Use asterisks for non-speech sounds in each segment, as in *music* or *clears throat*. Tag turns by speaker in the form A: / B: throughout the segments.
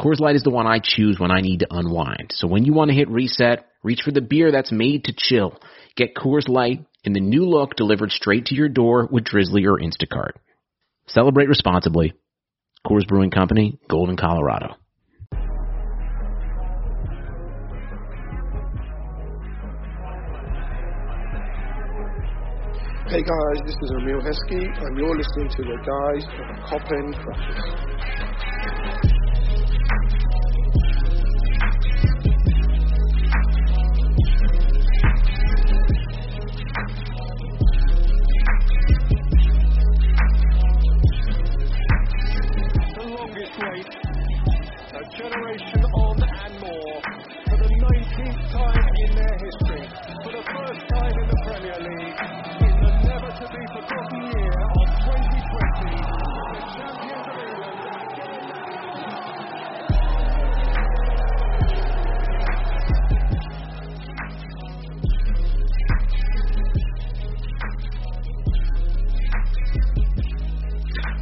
A: Coors Light is the one I choose when I need to unwind. So when you want to hit reset, reach for the beer that's made to chill. Get Coors Light in the new look delivered straight to your door with Drizzly or Instacart. Celebrate responsibly. Coors Brewing Company, Golden, Colorado.
B: Hey guys, this is Emile Heskey, and you're listening to the guys of Coppen Crackers.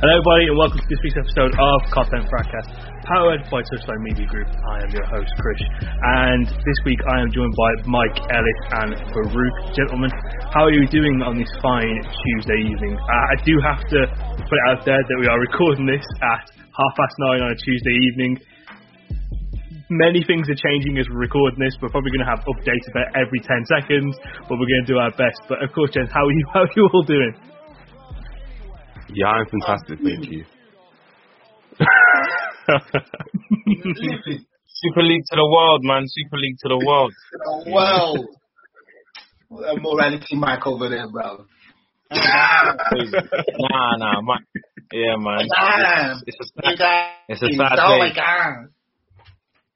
C: Hello, everybody, and welcome to this week's episode of Kop End Fracas, powered by Touchline Media Group. I am your host, Krish, and this week I am joined by Mike, Ellis, and Faruk. Gentlemen, how are you doing on this fine Tuesday evening? Uh, I do have to put it out there that we are recording this at half past nine on a Tuesday evening. Many things are changing as we're recording this. We're probably going to have updates about every 10 seconds, but we're going to do our best. But of course, gents, how are you? *laughs* How are you all doing?
D: Yeah, I'm fantastic, thank um, you. *laughs*
E: Super League to the world, man. Super League to the world.
F: Wow. That morality mic over there, bro.
E: Crazy. Nah, nah, man. Yeah, man.
F: Damn.
E: It's, it's a sad, it's a sad
F: oh my
E: day.
F: god.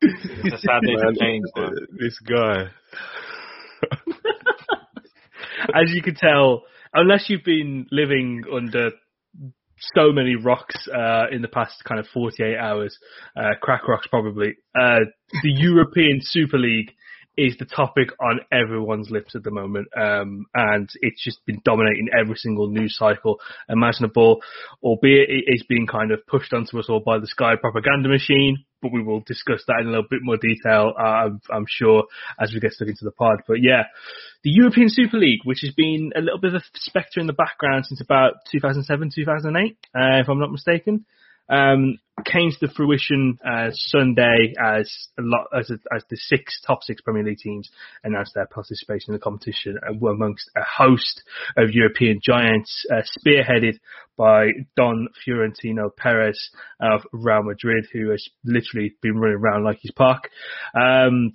E: It's a sad day for change, man.
D: Uh, this guy. *laughs*
C: as you can tell, unless you've been living under so many rocks uh, in the past kind of 48 hours, uh, crack rocks probably, uh, the *laughs* European Super League is the topic on everyone's lips at the moment, um, and it's just been dominating every single news cycle imaginable, albeit it is being kind of pushed onto us all by the Sky propaganda machine. But we will discuss that in a little bit more detail, uh, I'm, I'm sure, as we get stuck into the pod. But yeah, the European Super League, which has been a little bit of a spectre in the background since about 2007, 2008, uh, if I'm not mistaken, um, came to fruition uh, Sunday as a lot as, a, as the six top six Premier League teams announced their participation in the competition amongst a host of European giants, uh, spearheaded by Don Florentino Perez of Real Madrid, who has literally been running around like his park. Um,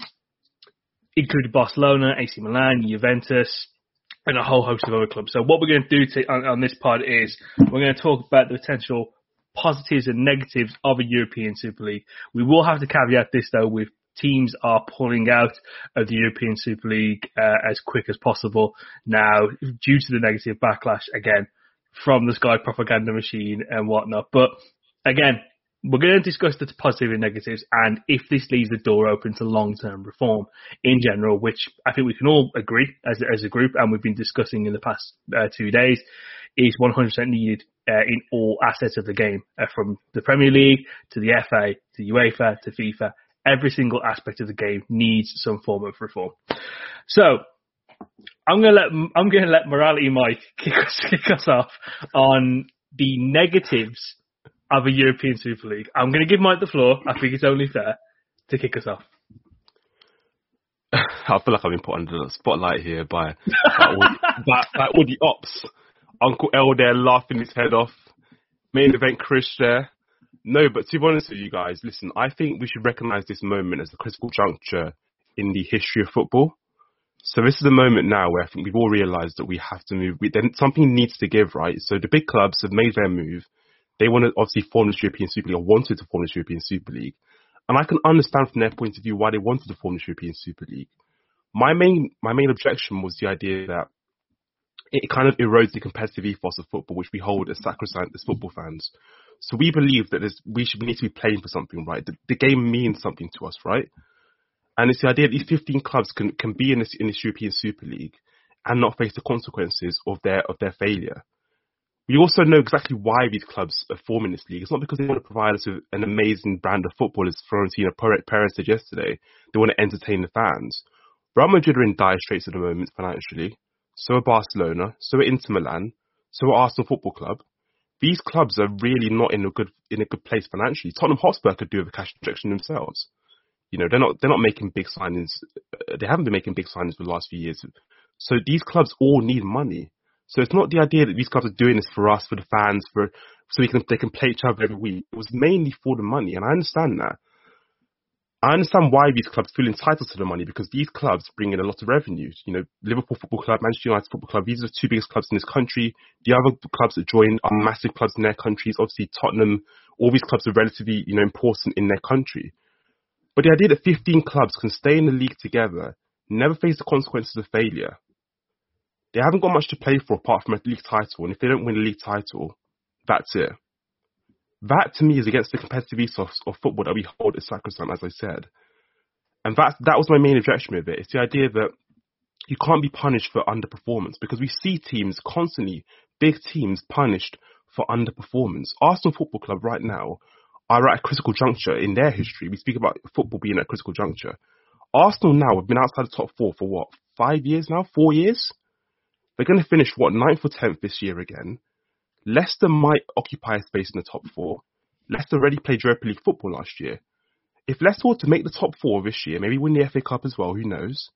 C: included Barcelona, AC Milan, Juventus, and a whole host of other clubs. So what we're going to do to, on, on this pod is we're going to talk about the potential positives and negatives of a European Super League. We will have to caveat this though with teams are pulling out of the European Super League uh, as quick as possible now due to the negative backlash again from the Sky propaganda machine and whatnot. But again, we're going to discuss the positives positive and negatives and if this leaves the door open to long-term reform in general, which I think we can all agree as, as a group and we've been discussing in the past uh, two days is 100% needed uh, in all assets of the game, uh, from the Premier League to the FA to UEFA to FIFA. Every single aspect of the game needs some form of reform. So I'm gonna let I'm gonna let Morality Mike *laughs* kick us kick us off on the negatives of a European Super League. I'm gonna give Mike the floor. I think it's only fair to kick us off. *laughs*
D: I feel like I've been put under the spotlight here by by, by, by all the ops. Uncle L there laughing his head off. Main event Krish there. No, but to be honest with you guys, listen, I think we should recognise this moment as a critical juncture in the history of football. So this is the moment now where I think we've all realised that we have to move. We, then something needs to give, right? So the big clubs have made their move. They want to obviously form this European Super League or wanted to form this European Super League. and I can understand from their point of view why they wanted to form the European Super League. My main my main objection was the idea that it kind of erodes the competitive ethos of football, which we hold as sacrosanct as football fans. So we believe that we should we need to be playing for something, right? The, the, game means something to us, right? And it's the idea that these 15 clubs can, can be in this in this European Super League and not face the consequences of their of their failure. We also know exactly why these clubs are forming this league. It's not because they want to provide us with an amazing brand of football, as Florentino Perez said yesterday. They want to entertain the fans. Real Madrid are in dire straits at the moment financially. So are Barcelona. So are Inter Milan. So are Arsenal Football Club. These clubs are really not in a good in a good place financially. Tottenham Hotspur could do with a cash injection themselves. You know, they're not they're not making big signings. Uh, they haven't been making big signings for the last few years. So these clubs all need money. So it's not the idea that these clubs are doing this for us, for the fans, for so we can they can play each other every week. It was mainly for the money, and I understand that. I understand why these clubs feel entitled to the money because these clubs bring in a lot of revenue. You know, Liverpool Football Club, Manchester United Football Club, these are the two biggest clubs in this country. The other clubs that join are massive clubs in their countries. Obviously, Tottenham, all these clubs are relatively, you know, important in their country. But the idea that 15 clubs can stay in the league together, never face the consequences of failure. They haven't got much to play for apart from a league title, and if they don't win a league title, that's it. That to me is against the competitive ethos of football that we hold as sacrosanct, as I said. And that that was my main objection with it. It's the idea that you can't be punished for underperformance because we see teams constantly, big teams punished for underperformance. Arsenal Football Club right now are at a critical juncture in their history. We speak about football being at a critical juncture. Arsenal now have been outside the top four for what, five years now? Four years? They're going to finish, what, ninth or tenth this year again. Leicester might occupy a space in the top four. Leicester already played Europa League football last year. If Leicester were to make the top four this year, maybe win the FA Cup as well, who knows?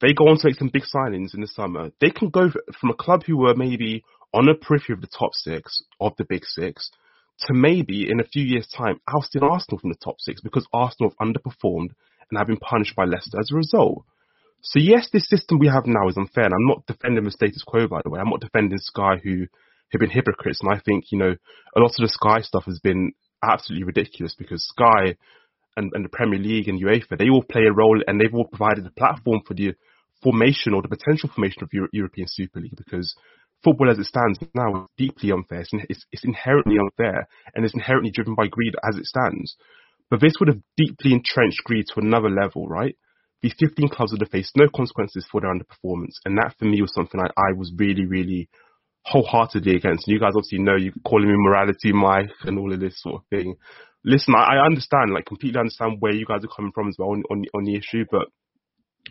D: They go on to make some big signings in the summer. They can go from a club who were maybe on the periphery of the top six, of the big six, to maybe in a few years' time ousting Arsenal from the top six because Arsenal have underperformed and have been punished by Leicester as a result. So yes, this system we have now is unfair. And I'm not defending the status quo, by the way. I'm not defending Sky who have been hypocrites. And I think, you know, a lot of the Sky stuff has been absolutely ridiculous because Sky and, and the Premier League and UEFA, they all play a role and they've all provided a platform for the formation or the potential formation of Euro- European Super League because football as it stands now is deeply unfair. It's, it's, it's inherently unfair and it's inherently driven by greed as it stands. But this would have deeply entrenched greed to another level, right? These 15 clubs would have faced no consequences for their underperformance. And that for me was something I, I was really, really wholeheartedly against. And you guys obviously know you calling me morality Mike and all of this sort of thing. Listen, I, I understand, like completely understand where you guys are coming from as well on, on, on the issue, but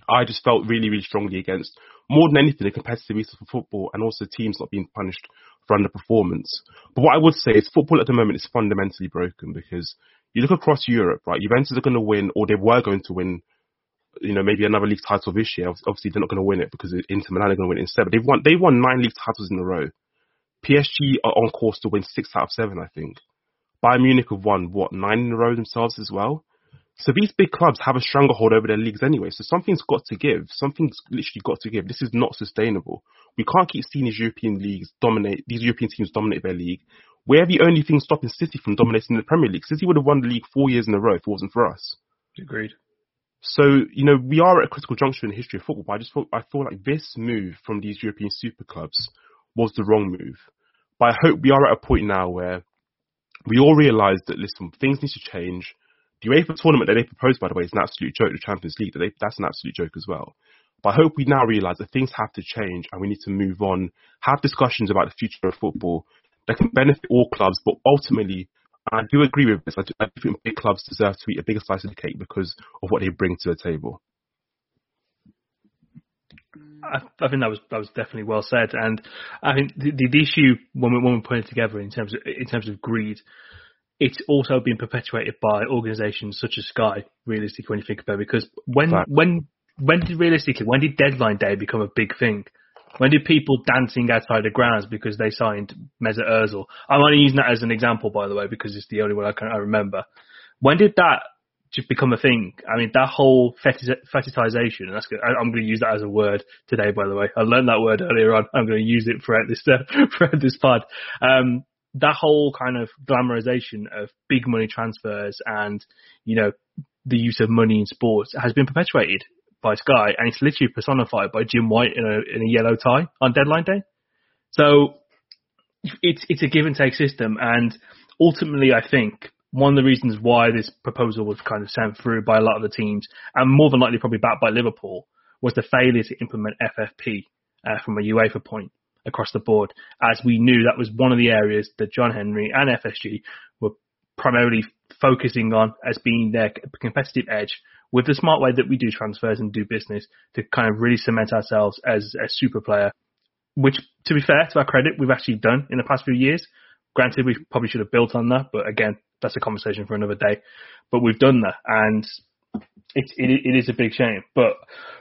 D: I just felt really, really strongly against more than anything the competitive ethos for football and also teams not being punished for underperformance. But what I would say is football at the moment is fundamentally broken because you look across Europe, right? Juventus are going to win, or they were going to win you know, maybe another league title this year. Obviously, they're not going to win it because Inter Milan are going to win it instead. But they've won, they won nine league titles in a row. PSG are on course to win six out of seven, I think. Bayern Munich have won, what, nine in a row themselves as well? So these big clubs have a stranglehold over their leagues anyway. So something's got to give. Something's literally got to give. This is not sustainable. We can't keep seeing these European leagues dominate, these European teams dominate their league. We're the only thing stopping City from dominating the Premier League. City would have won the league four years in a row if it wasn't for us.
C: Agreed.
D: So, you know, we are at a critical juncture in the history of football, but I just thought, I feel like this move from these European super clubs was the wrong move. But I hope we are at a point now where we all realise that, listen, things need to change. The UEFA tournament that they proposed, by the way, is an absolute joke. The Champions League, that they, that's an absolute joke as well. But I hope we now realise that things have to change and we need to move on, have discussions about the future of football that can benefit all clubs, but ultimately I do agree with this. I, do, I do think big clubs deserve to eat a bigger slice of the cake because of what they bring to the table.
C: I, I, think that was that was definitely well said, and I think the, the, the issue when we when we put it together in terms of in terms of greed, it's also been perpetuated by organisations such as Sky. Realistically, when you think about it, because when right. when when did realistically when did deadline day become a big thing? When did people dancing outside the grounds because they signed Mesut Ozil? I'm only using that as an example, by the way, because it's the only one I can I remember. When did that just become a thing? I mean, that whole fetishization, and that's good. I, am going to use that as a word today, by the way. I learned that word earlier on. I'm going to use it throughout this uh, *laughs* throughout this pod. Um, that whole kind of glamorization of big money transfers and, you know, the use of money in sports has been perpetuated by Sky and it's literally personified by Jim White in a, in a yellow tie on deadline day. So it's, it's a give and take system. And ultimately, I think one of the reasons why this proposal was kind of sent through by a lot of the teams and more than likely probably backed by Liverpool was the failure to implement FFP uh, from a UEFA point across the board, as we knew that was one of the areas that John Henry and FSG primarily focusing on as being their competitive edge with the smart way that we do transfers and do business to kind of really cement ourselves as a super player, which to be fair to our credit, we've actually done in the past few years. Granted, we probably should have built on that, but again, that's a conversation for another day. But we've done that and it, it, it is a big shame. But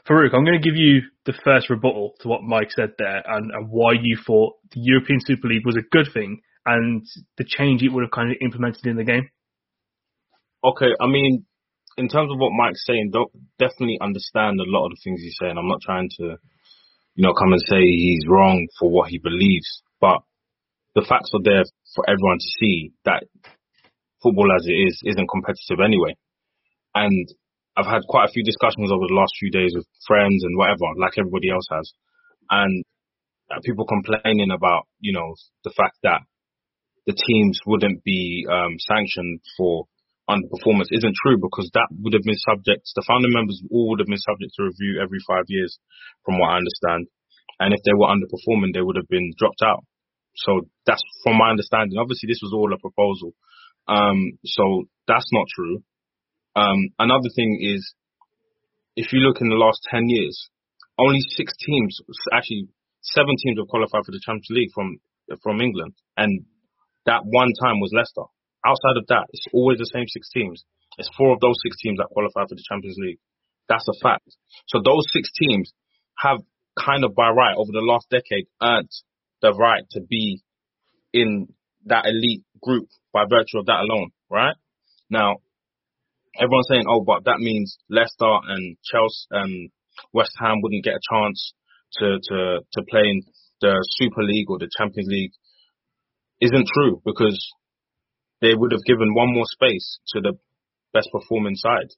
C: Faruk, I'm going to give you the first rebuttal to what Mike said there and, and why you thought the European Super League was a good thing and the change it would have kind of implemented in the game.
E: Okay, I mean, in terms of what Mike's saying, don't definitely understand a lot of the things he's saying. I'm not trying to, you know, come and say he's wrong for what he believes, but the facts are there for everyone to see that football as it is isn't competitive anyway. And I've had quite a few discussions over the last few days with friends and whatever, like everybody else has. And people complaining about, you know, the fact that the teams wouldn't be um, sanctioned for underperformance isn't true because that would have been subject, the founding members all would have been subject to review every five years, from what I understand. And if they were underperforming, they would have been dropped out. So that's from my understanding. Obviously, this was all a proposal. Um, so that's not true. Um, another thing is, if you look in the last 10 years, only six teams, actually seven teams have qualified for the Champions League from, from England. And that one time was Leicester. Outside of that, it's always the same six teams. It's four of those six teams that qualify for the Champions League. That's a fact. So those six teams have kind of by right over the last decade earned the right to be in that elite group by virtue of that alone, right? Now, everyone's saying, oh, but that means Leicester and Chelsea and West Ham wouldn't get a chance to, to, to play in the Super League or the Champions League isn't true because they would have given one more space to the best performing side.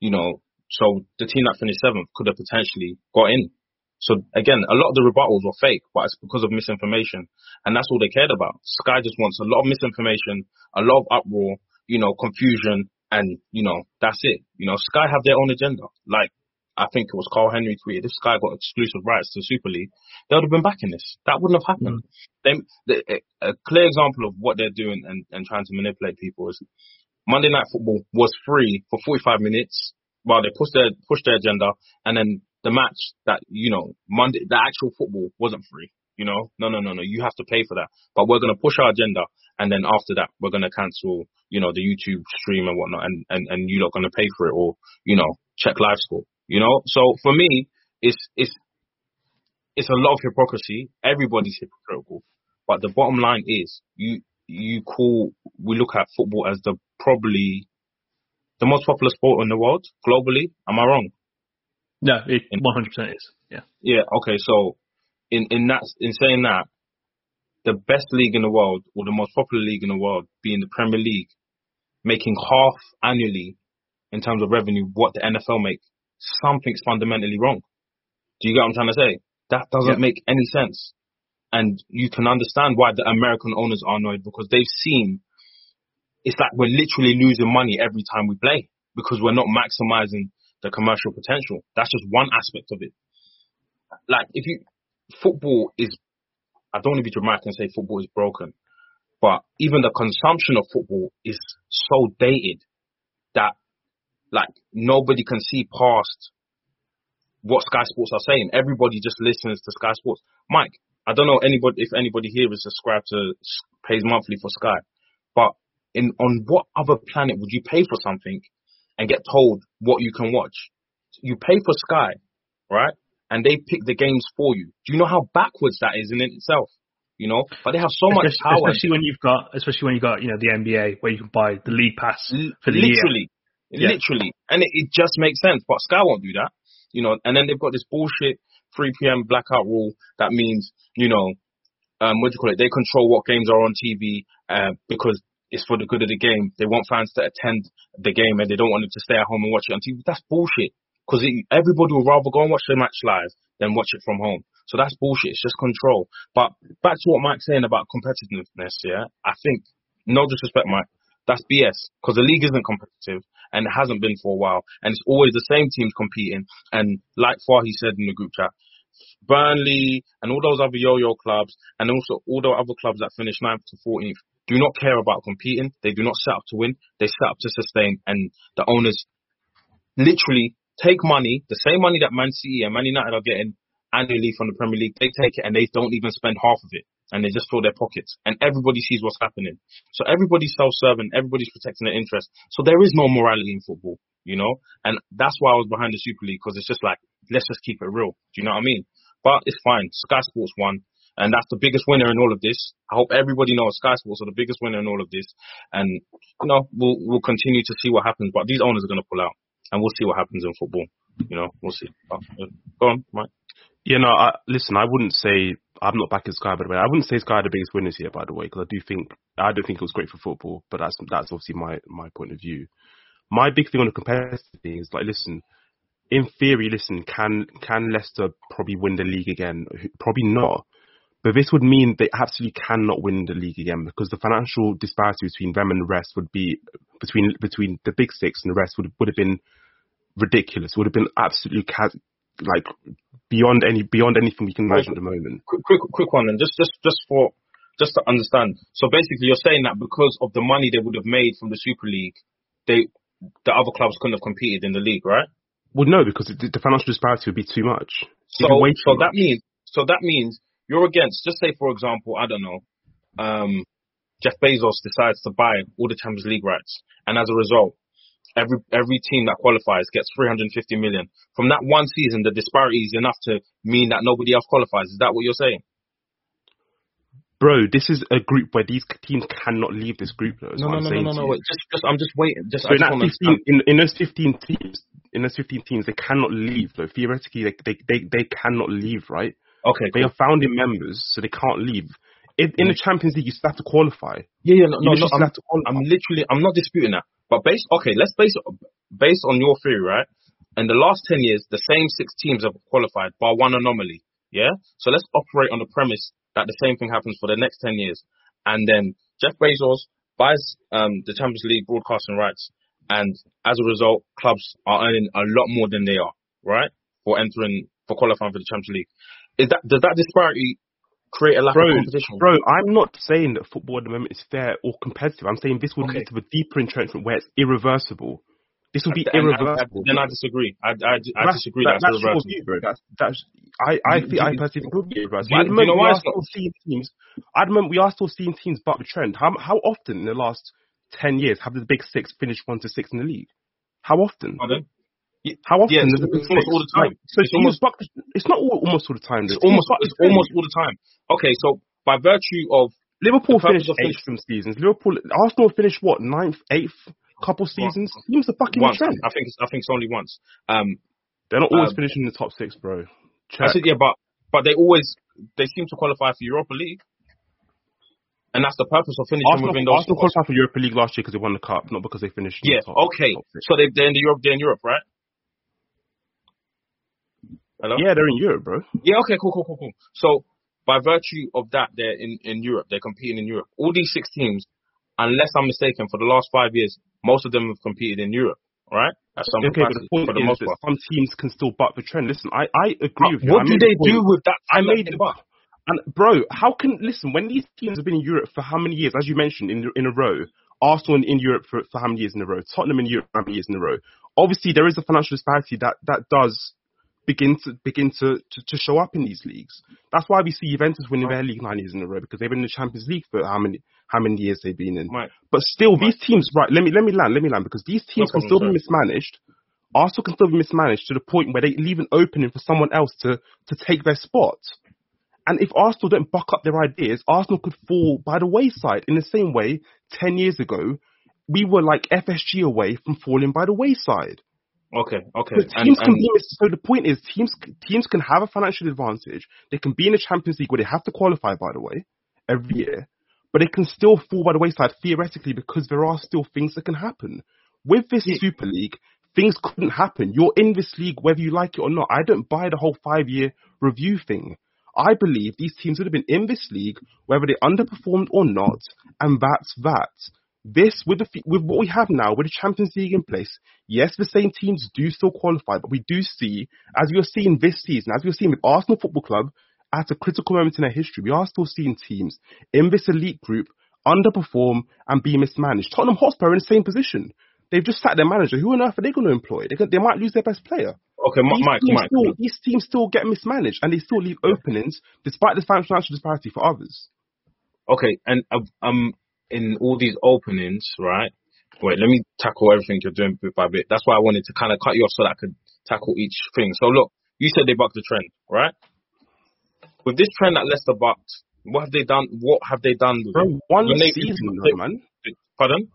E: You know, so the team that finished seventh could have potentially got in. So again, a lot of the rebuttals were fake, but it's because of misinformation. And that's all they cared about. Sky just wants a lot of misinformation, a lot of uproar, you know, confusion, and you know that's it. You know, Sky have their own agenda. Like I think it was Carl Henry tweeted, this guy got exclusive rights to Super League, they would have been backing this. That wouldn't have happened. Mm. They, they, a clear example of what they're doing and, and trying to manipulate people is Monday Night Football was free for 45 minutes while they pushed their pushed their agenda, and then the match that you know Monday the actual football wasn't free. You know, no, no, no, no. You have to pay for that. But we're going to push our agenda. And then after that, we're going to cancel, you know, the YouTube stream and whatnot. And, and, and you're not going to pay for it or, you know, check live score, you know? So for me, it's, it's, it's a lot of hypocrisy. Everybody's hypocritical. But the bottom line is you, you call, we look at football as the probably the most popular sport in the world globally. Am I wrong?
C: No, it 100% is. Yeah.
E: Yeah. Okay. So in in that in saying that, the best league in the world or the most popular league in the world being the Premier League, making half annually in terms of revenue what the NFL make, something's fundamentally wrong. Do you get what I'm trying to say? That doesn't yeah. make any sense. And you can understand why the American owners are annoyed because they've seen it's like we're literally losing money every time we play because we're not maximizing the commercial potential. That's just one aspect of it. Like if you football is, I don't want to be dramatic and say football is broken, but even the consumption of football is so dated like nobody can see past what Sky Sports are saying. Everybody just listens to Sky Sports. Mike, I don't know anybody if anybody here is subscribed to pays monthly for Sky, but in on what other planet would you pay for something and get told what you can watch? You pay for Sky, right? and they pick the games for you. Do you know how backwards that is in itself? You know, but they have so
C: especially,
E: much power.
C: Especially when you've got, especially when you've got, you know, the NBA where you can buy the league pass for the
E: literally,
C: year.
E: Literally, and it, it just makes sense. But Sky won't do that. You know, and then they've got this bullshit 3 p.m. blackout rule that means, you know, um, what do you call it? They control what games are on TV uh, because it's for the good of the game. They want fans to attend the game and they don't want them to stay at home and watch it on TV. That's bullshit. Because everybody would rather go and watch the match live than watch it from home. So that's bullshit. It's just control. But back to what Mike's saying about competitiveness, yeah, I think, no disrespect, Mike, that's BS. Because the league isn't competitive and it hasn't been for a while. And it's always the same teams competing. And like Fahy said in the group chat, Burnley and all those other yo-yo clubs and also all the other clubs that finish 9th to 14th do not care about competing. They do not set up to win. They set up to sustain and the owners literally take money, the same money that Man City and Man United are getting annually from the Premier League, they take it and they don't even spend half of it. And they just fill their pockets. And everybody sees what's happening. So everybody's self-serving, everybody's protecting their interests. So there is no morality in football, you know? And that's why I was behind the Super League, because it's just like, let's just keep it real. Do you know what I mean? But it's fine. Sky Sports won. And that's the biggest winner in all of this. I hope everybody knows Sky Sports are the biggest winner in all of this. And, you know, we'll, we'll continue to see what happens. But these owners are going to pull out. And we'll see what happens in football. You know, we'll see. But, uh, go on, Mike.
D: Yeah, no, I, listen, I wouldn't say I'm not backing Sky, by the way. I wouldn't say Sky are the biggest winners here, by the way, because I do think I don't think it was great for football, but that's that's obviously my my point of view. My big thing on the competitive thing is like, listen, in theory, listen, can can Leicester probably win the league again? Probably not. But this would mean they absolutely cannot win the league again because the financial disparity between them and the rest would be between between the big six and the rest would would have been ridiculous. Would have been absolutely like beyond any beyond anything we can imagine at the moment.
E: Quick, quick, quick one, and just just just for just to understand. So basically, you're saying that because of the money they would have made from the Super League, they the other clubs couldn't have competed in the league, right?
D: Well, no, because the, financial disparity would be too much.
E: So, so that means so that means you're against. Just say, for example, I don't know, um, Jeff Bezos decides to buy all the Champions League rights, and as a result, every every team that qualifies gets 350 million. From that one season, the disparity is enough to mean that nobody else qualifies. Is that what you're saying?
D: Bro, this is a group where these teams cannot leave this group. Though,
E: no, no, no, no, no, no, wait. Just, just, I'm just waiting. Just,
D: so in, just 15, in, in those 15 teams, in those 15 teams, they cannot leave. Though theoretically, they, they, they, they cannot leave, right?
E: Okay.
D: They cool. are founding members, so they can't leave. In, in the mm. Champions League, you still have to qualify.
E: Yeah, yeah, no, no, no I'm, I'm literally, I'm not disputing that. But based, okay, let's base based on your theory, right? In the last 10 years, the same six teams have qualified, by one anomaly. Yeah? So let's operate on the premise that the same thing happens for the next 10 years. And then Jeff Bezos buys um, the Champions League broadcasting rights. And as a result, clubs are earning a lot more than they are, right? For entering, for qualifying for the Champions League. Is that, does that disparity create a lack
D: bro,
E: of competition.
D: Bro, I'm not saying that football at the moment is fair or competitive. I'm saying this will okay. lead to a deeper entrenchment where it's irreversible. This will be
E: and,
D: irreversible.
E: And, then I disagree. I, I, I disagree. That, that's, that's irreversible.
D: View, bro. That's, that's, I, I, think, I personally think it will be irreversible. at the moment, we are still seeing teams. At the moment, we are still seeing teams buck the trend. How, how often in the last ten years have the big six finished one to six in the league? How often?
E: Pardon?
D: How often?
E: Yeah, it's, it's almost all the time.
D: So it's, almost, buck, it's not all, almost all the time.
E: It's almost, it's almost all the time. Okay, so by virtue of
D: Liverpool finished eighth some seasons. Liverpool, Arsenal finished what ninth, eighth, couple seasons. Seems a fucking
E: once.
D: trend.
E: I think it's, I think it's only once. Um,
D: they're not always um, finishing in the top six, bro. Check.
E: I said yeah, but but they always they seem to qualify for Europa League. And that's the purpose of finishing
D: Arsenal,
E: within those.
D: Arsenal qualified for Europa League last year because they won the cup, not because they finished.
E: Yeah,
D: the
E: top, okay.
D: Top
E: so they, they're in the Europe. They're in Europe, right? Hello.
D: Yeah, they're in Europe, bro.
E: Yeah. Okay. Cool. Cool. Cool. Cool. So by virtue of that, they're in, in Europe. They're competing in Europe. All these six teams, unless I'm mistaken, for the last five years, most of them have competed in Europe. Right?
D: At some okay, but the point for the is most that part. some teams can still buck the trend. Listen, I, I agree with you.
E: What
D: I
E: do they the do with that?
D: I made the buck. And bro, how can listen when these teams have been in Europe for how many years? As you mentioned, in in a row. Arsenal in, in Europe for, for how many years in a row? Tottenham in Europe for how many years in a row? Obviously, there is a financial disparity that that does begin to begin to, to, to, show up in these leagues. That's why we see Juventus winning their league nine years in a row because they've been in the Champions League for how many how many years they've been in.
E: Right.
D: But still, these teams, right? Let me let me land, let me land because these teams no can still sorry. be mismanaged. Arsenal can still be mismanaged to the point where they leave an opening for someone else to to take their spot. And if Arsenal don't buck up their ideas, Arsenal could fall by the wayside in the same way 10 years ago, we were like FSG away from falling by the wayside.
E: Okay, okay.
D: But
E: And,
D: can
E: and
D: be so the point is teams teams can have a financial advantage. They can be in the Champions League where they have to qualify, by the way, every year, but they can still fall by the wayside theoretically because there are still things that can happen. With this Super League, things couldn't happen. You're in this league whether you like it or not. I don't buy the whole five year review thing. I believe these teams would have been in this league whether they underperformed or not, and that's that. This with the with what we have now with the Champions League in place, yes, the same teams do still qualify, but we do see, as we are seeing this season, as we are seeing with Arsenal Football Club at a critical moment in their history, we are still seeing teams in this elite group underperform and be mismanaged. Tottenham Hotspur are in the same position. They've just sacked their manager. Who on earth are they going to employ? They, they might lose their best player.
E: okay,
D: These
E: Mike,
D: teams,
E: Mike.
D: still, these teams still get mismanaged and they still leave openings despite the financial disparity for others.
E: Okay, and uh, um, in all these openings, right? Wait, let me tackle everything you're doing bit by bit. That's why I wanted to kind of cut you off so that I could tackle each thing. So look, you said they bucked the trend, right? With this trend that Leicester bucked, what have they done? What have they done with
D: Bro,
E: it?
D: one
E: When they-
D: season,
E: they-
D: man.
E: Pardon?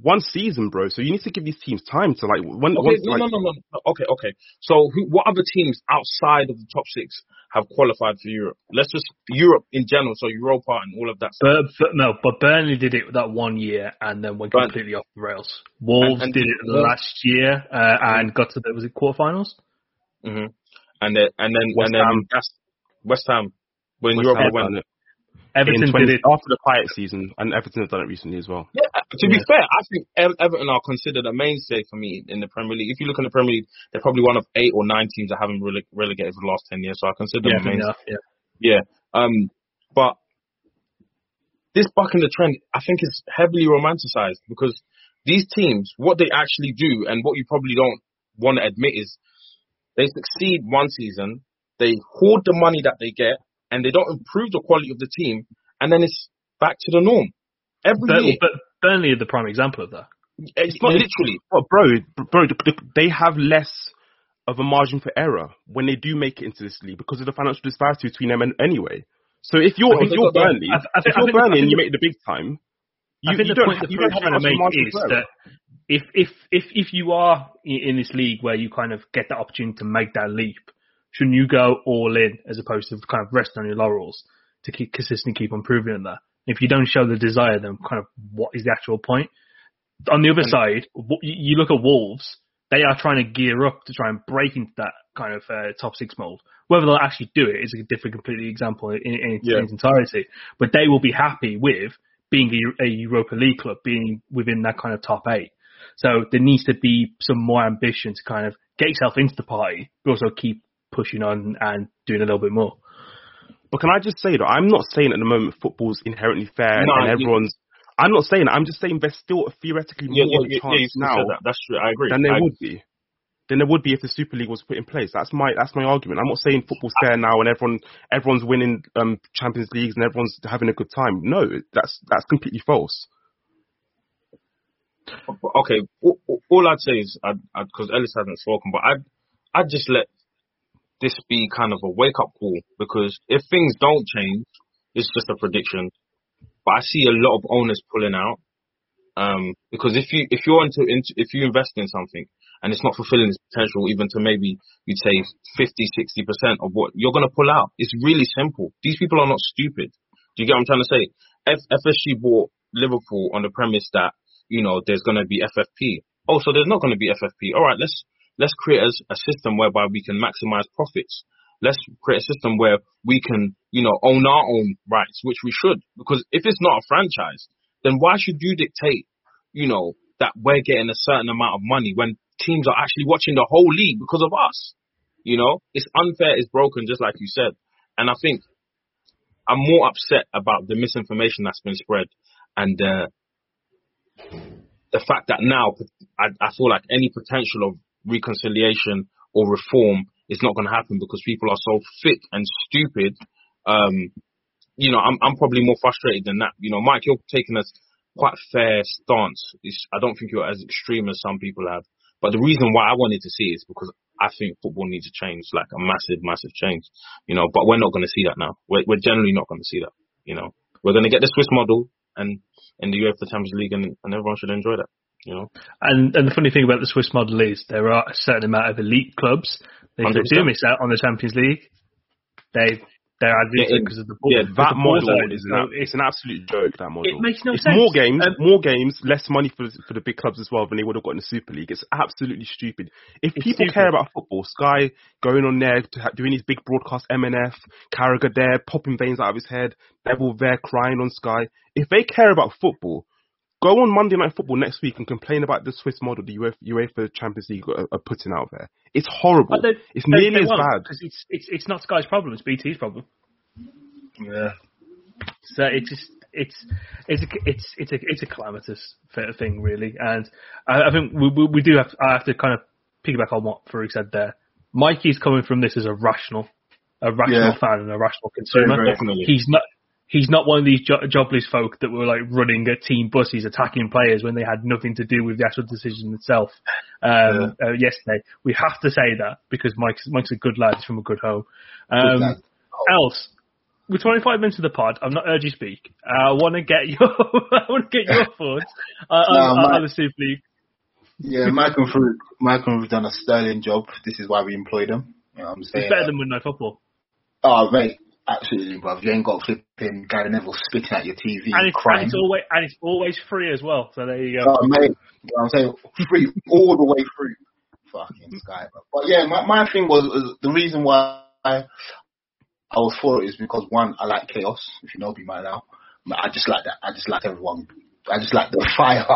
D: One season, bro. So you need to give these teams time to like. When,
E: Okay,
D: once,
E: no,
D: like,
E: no, no, no. Okay, okay. So, who, what other teams outside of the top six have qualified for Europe? Let's just Europe in general, so Europa and all of that. Stuff.
C: But, but no, but Burnley did it that one year and then went
E: Burn-
C: completely off the rails. Wolves
E: And- and
C: did it
E: Wolves-
C: last year uh, and got to the was it quarterfinals?
E: hmm And then, and then,
D: West
E: and then
D: Ham.
E: West Ham when
D: West
E: Europa
D: Ham
E: went.
D: Done it
C: Everton
D: in 20,
C: did it.
D: after the quiet season, and Everton have done it recently as well.
E: Yeah, to be fair, I think Ev- Everton are considered a mainstay for me in the Premier League. If you look in the Premier League, they're probably one of eight or nine teams that haven't rele- relegated for the last ten years. So I consider
C: Yeah,
E: them a mainstay.
C: yeah, yeah.
E: Yeah. Um, but this bucking the trend, I think, is heavily romanticized because these teams, what they actually do, and what you probably don't want to admit is, they succeed one season, they hoard the money that they get, and they don't improve the quality of the team, and then it's back to the norm every
C: But,
E: year.
C: but Burnley are the prime example of that.
E: It's not literally.
D: But bro, bro, th- th- they have less of a margin for error when they do make it into this league because of the financial disparity between them and anyway. So if you're if you're
E: got.
D: Burnley,
C: I- I think-
D: if you're
C: I think-
D: Burnley and you
C: the-
D: make the big time, you,
C: I think
D: you
C: the
D: don't
C: point
D: have,
C: the
D: you
C: point
D: don't have
C: trying to make is that if if if if you are in this league where you kind of get that opportunity to make that leap, shouldn't you go all in as opposed to kind of resting on your laurels to keep consistently keep improving in that? If you don't show the desire, then kind of what is the actual point? On the other side, you look at Wolves. They are trying to gear up to try and break into that kind of uh, top six mold. Whether they'll actually do it is a different, completely example in, in,
E: Yeah.
C: in its entirety. But they will be happy with being a, a Europa League club, being within that kind of top eight. So there needs to be some more ambition to kind of get yourself into the party, but also keep pushing on and doing a little bit more.
D: But can I just say that I'm not saying at the moment football's inherently fair
E: No,
D: and everyone's. I'm not saying that. I'm just saying there's still a theoretically
E: Yeah,
D: more
E: yeah,
D: of a chance
E: yeah,
D: now
E: that. That's true. I agree.
D: than there
E: I-
D: would be. Than there would be if the Super League was put in place. That's my that's my argument. I'm not saying football's fair now and everyone everyone's winning um, Champions Leagues and everyone's having a good time. No, that's that's completely false.
E: okay, all, all I'd say is, because Ellis hasn't spoken, but I'd, I'd just let this be kind of a wake up call because if things don't change, it's just a prediction. But I see a lot of owners pulling out. Um, because if you, if you're into, into, if you invest in something and it's not fulfilling its potential, even to maybe you'd say 50, 60% of what you're to pull out. It's really simple. These people are not stupid. Do you get what I'm trying to say? F- FSG bought Liverpool on the premise that you know, there's to be FFP. Oh, so there's not going to be FFP. All right, let's let's create a, a system whereby we can maximize profits. Let's create a system where we can, you know, own our own rights, which we should. Because if it's not a franchise, then why should you dictate, you know, that we're getting a certain amount of money when teams are actually watching the whole league because of us? You know, it's unfair, it's broken, just like you said. And I think I'm more upset about the misinformation that's been spread and uh, the fact that now I, I feel like any potential of reconciliation or reform is not going to happen because people are so thick and stupid. Um, you know, I'm, I'm probably more frustrated than that. You know, Mike, you're taking a quite fair stance. It's, I don't think you're as extreme as some people have. But the reason why I wanted to see it is because I think football needs a change, like a massive, massive change. You know, but we're not going to see that now. We're, we're generally not going to see that. You know, we're going to get the Swiss model and in the UEFA Champions League, and, and everyone should enjoy that. You know,
C: And and the funny thing about the Swiss model is there are a certain amount of elite clubs. They do miss out on the Champions League, they they're advanced
E: Yeah, it-
C: because of the ball.
D: Yeah, that model is an, it's an absolute joke. That model.
C: It makes no
D: it's
C: sense.
D: more games,
C: Um,
D: more games, less money for for the big clubs as well than they would have got in the Super League. It's absolutely stupid. If people
C: stupid.
D: care about football, Sky going on there to ha- doing his big broadcast, MNF, Carragher there popping veins out of his head, Neville there crying on Sky. If they care about football, go on Monday Night Football next week and complain about the Swiss model the UEFA, UEFA Champions League are, are putting out there. It's horrible.
C: But
D: it's
C: they-
D: nearly
C: they
D: as bad.
C: because it's it's it's not Sky's problem. It's BT's problem.
F: Yeah.
C: So it just it's it's a, it's it's a it's a calamitous fi- thing really, and I, I think we, we we do have I have to kind of piggyback on what Faruk said there. Mikey's coming from this as a rational, a rational
F: Yeah.
C: fan and a rational consumer.
F: very
E: definitely.
C: He's not. He's not one of these jo- jobless folk that were like running at team buses, attacking players when they had nothing to do with the actual decision itself. Um, uh, yesterday, we have to say that because Mike's Mike's a good lad. He's from a good home. Um,
F: lad.
C: else, we're 25 minutes of the pod. I'm not urging you speak. I want to *laughs* get your I want to get your thoughts uh, on,
F: No,
C: on,
F: my-
C: on the Super League.
F: Yeah, Michael Faruk, Michael have done a sterling job. This is why we employed him. You know I'm saying?
C: It's better than Monday Football,
F: oh, mate, absolutely, bruv. You ain't got flipping Gary Neville spitting at your TV
C: and it's, and
F: crying.
C: it's always and it's always free as well. So there you go.
F: Oh, mate, I'm saying? Free, all the way through. Fucking Sky, bro. But yeah, my, my thing was, was the reason why I, I was for it is because one, I like chaos, if you know me by now. I just like that. I just like everyone. I just like the *laughs* fire.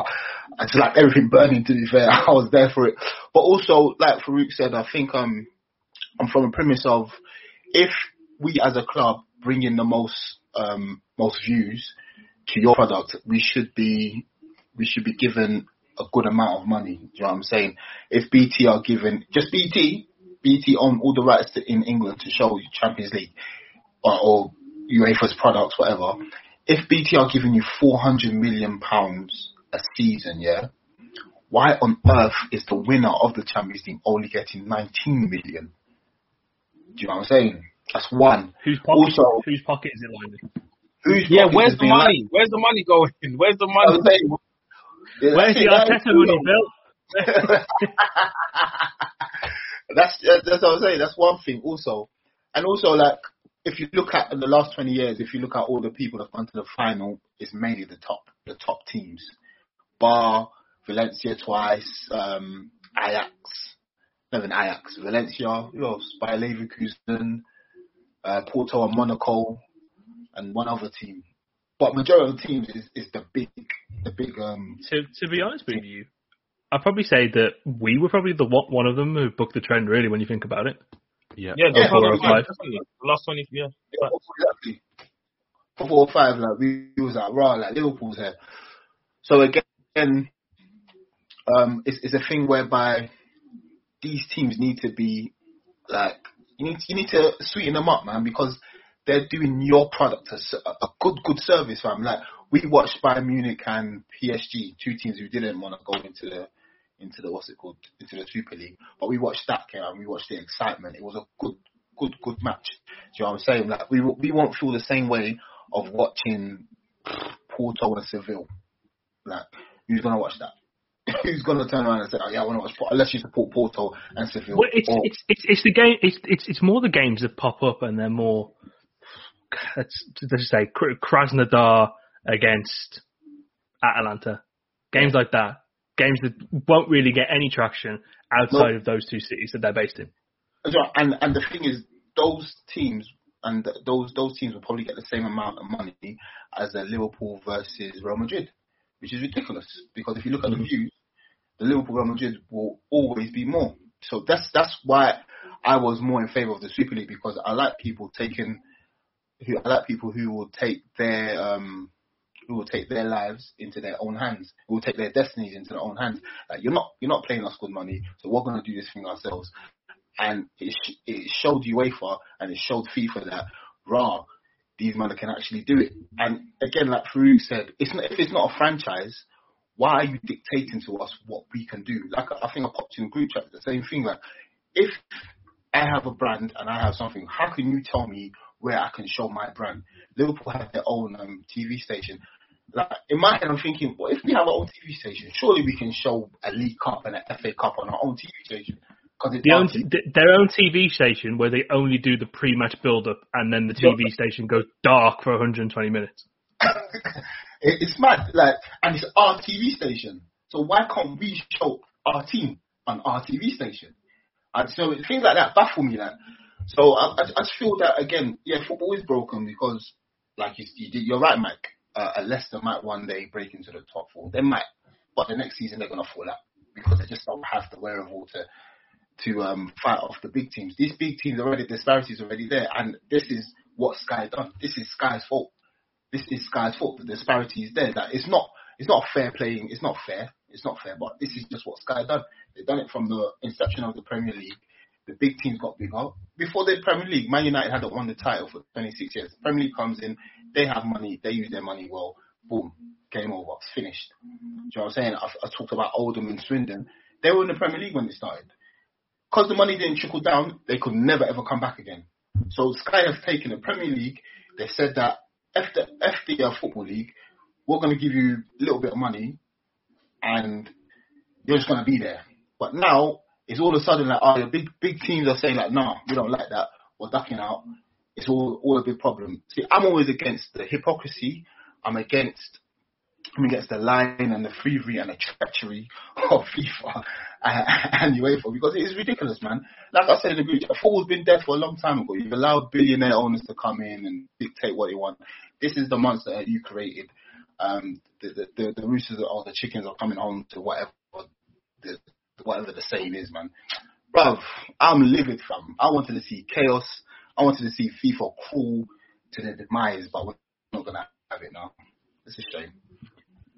F: I just like everything burning to be fair. *laughs* I was there for it. But also, like Faruk said, I think um, I'm from a premise of if we as a club bring in the most um, most views to your product, we should be we should be given a good amount of money. Do you know what I'm saying? If BT are given just BT, BT own all the rights to, in England to show Champions League or, or UEFA's products, whatever. If BT are giving you 400 million pounds a season, yeah, why on earth is the winner of the Champions League only getting 19 million? Do you know what I'm saying? That's one.
C: Whose pocket?
F: Also-
C: whose pocket is it lining?
F: Who's
E: yeah. Where's the
F: been
E: money? Where's the money going? Where's the money?
F: was saying, yeah,
C: Where's the
F: it, that is
C: Arteta money,
F: though.
C: Bill? *laughs*
F: that's that's what I'm saying. That's one thing. Also, and also like if you look at in the last 20 years, if you look at all the people that've gone to the final, it's mainly the top the top teams. Bar Valencia twice, um, Ajax, not even Ajax, Valencia, who else? Bayer Leverkusen, uh, Porto and Monaco, and one other team. But majority of the teams is, is the big, the big um,
C: To to be honest with you, I'd probably say that we were probably the one one of them who booked the trend. Really, when you think about it.
D: Yeah.
E: Yeah,
F: Yeah,
E: the four or
C: five.
E: five. The last twenty. Yeah.
F: Yeah, exactly. Four or five. like we we was like raw, like Liverpool's here. So again, um, it's, it's a thing whereby these teams need to be like you need you need to sweeten them up, man, because they're doing your product a good good service, fam. Like we watched Bayern Munich and PSG, two teams who didn't want to go into the into the what's it called into the Super League, but we watched that game and we watched the excitement. It was a good good good match. Do you know what I'm saying? Like we we won't feel the same way of watching Porto and Seville. Like who's gonna watch that? *laughs* who's gonna turn around and say, "Oh yeah, I want to watch," unless you support Porto and Seville.
C: Well, it's,
F: Or-
C: it's it's it's the game. It's it's it's more the games that pop up and they're more. Let's say Krasnodar against Atalanta, games like that, games that won't really get any traction outside
F: No.
C: of those two cities that they're based in.
F: And and the thing is, those teams and those those teams will probably get the same amount of money as a Liverpool versus Real Madrid, which is ridiculous. Because if you look at the mm-hmm. views, the Liverpool Real Madrid will always be more. So that's that's why I was more in favour of the Super League because I like people taking who I like people who will take their um who will take their lives into their own hands, who will take their destinies into their own hands. Like you're not you're not playing us good money, so we're gonna do this thing ourselves and it, sh- it showed UEFA and it showed FIFA that raw these men can actually do it. And again, like Faruk said, it's not, if it's not a franchise, why are you dictating to us what we can do? Like I think I popped in group chat the same thing. Like if I have a brand and I have something, how can you tell me where I can show my brand? Liverpool have their own um, TV station. like in my head, I'm thinking, well, if we have our own TV station, surely we can show a League Cup and an FA Cup on our own TV station. Because
C: The own, their own TV station where they only do the pre-match build-up and then the TV station goes dark for 120 minutes. *laughs*
F: it, it's mad. Like, and it's our TV station. So why can't we show our team on our TV station? And so things like that baffle me. Like, so I, I, I just feel that again. Yeah, football is broken because, like you, you, you're right, Mike. Uh, a Leicester might one day break into the top four. They might, but the next season they're gonna fall out because they just don't have the wherewithal to to um, fight off the big teams. These big teams already, disparities already there, and this is what Sky done. This is Sky's fault. This is Sky's fault. The disparity is there. That it's not. It's not fair playing. It's not fair. It's not fair. But this is just what Sky done. They've done it from the inception of the Premier League. The big teams got bigger. Before the Premier League, Man United hadn't won the title for 26 years. Premier League comes in, they have money, they use their money well. Boom, game over, it's finished. Do you know what I'm saying? I, I talked about Oldham and Swindon. They were in the Premier League when they started. Because the money didn't trickle down, they could never ever come back again. So Sky have taken the Premier League. They said that F the, uh, Football League, we're going to give you a little bit of money, and you're just going to be there. But now it's all of a sudden like, oh, the big big teams are saying like, no, we don't like that. We're ducking out. It's all all a big problem. See, I'm always against the hypocrisy. I'm against I'm against the lying and the thievery and the treachery of FIFA *laughs* and UEFA because it is ridiculous, man. Like I said in the group, football's been dead for a long time ago. You've allowed billionaire owners to come in and dictate what they want. This is the monster that you created. Um, the, the, the, the roosters or the chickens are coming home to whatever the, whatever the saying is, man. Bruv, I'm livid, fam. I wanted to see chaos. I wanted to see FIFA cruel to their demise, but we're not gonna have it now. It's a shame.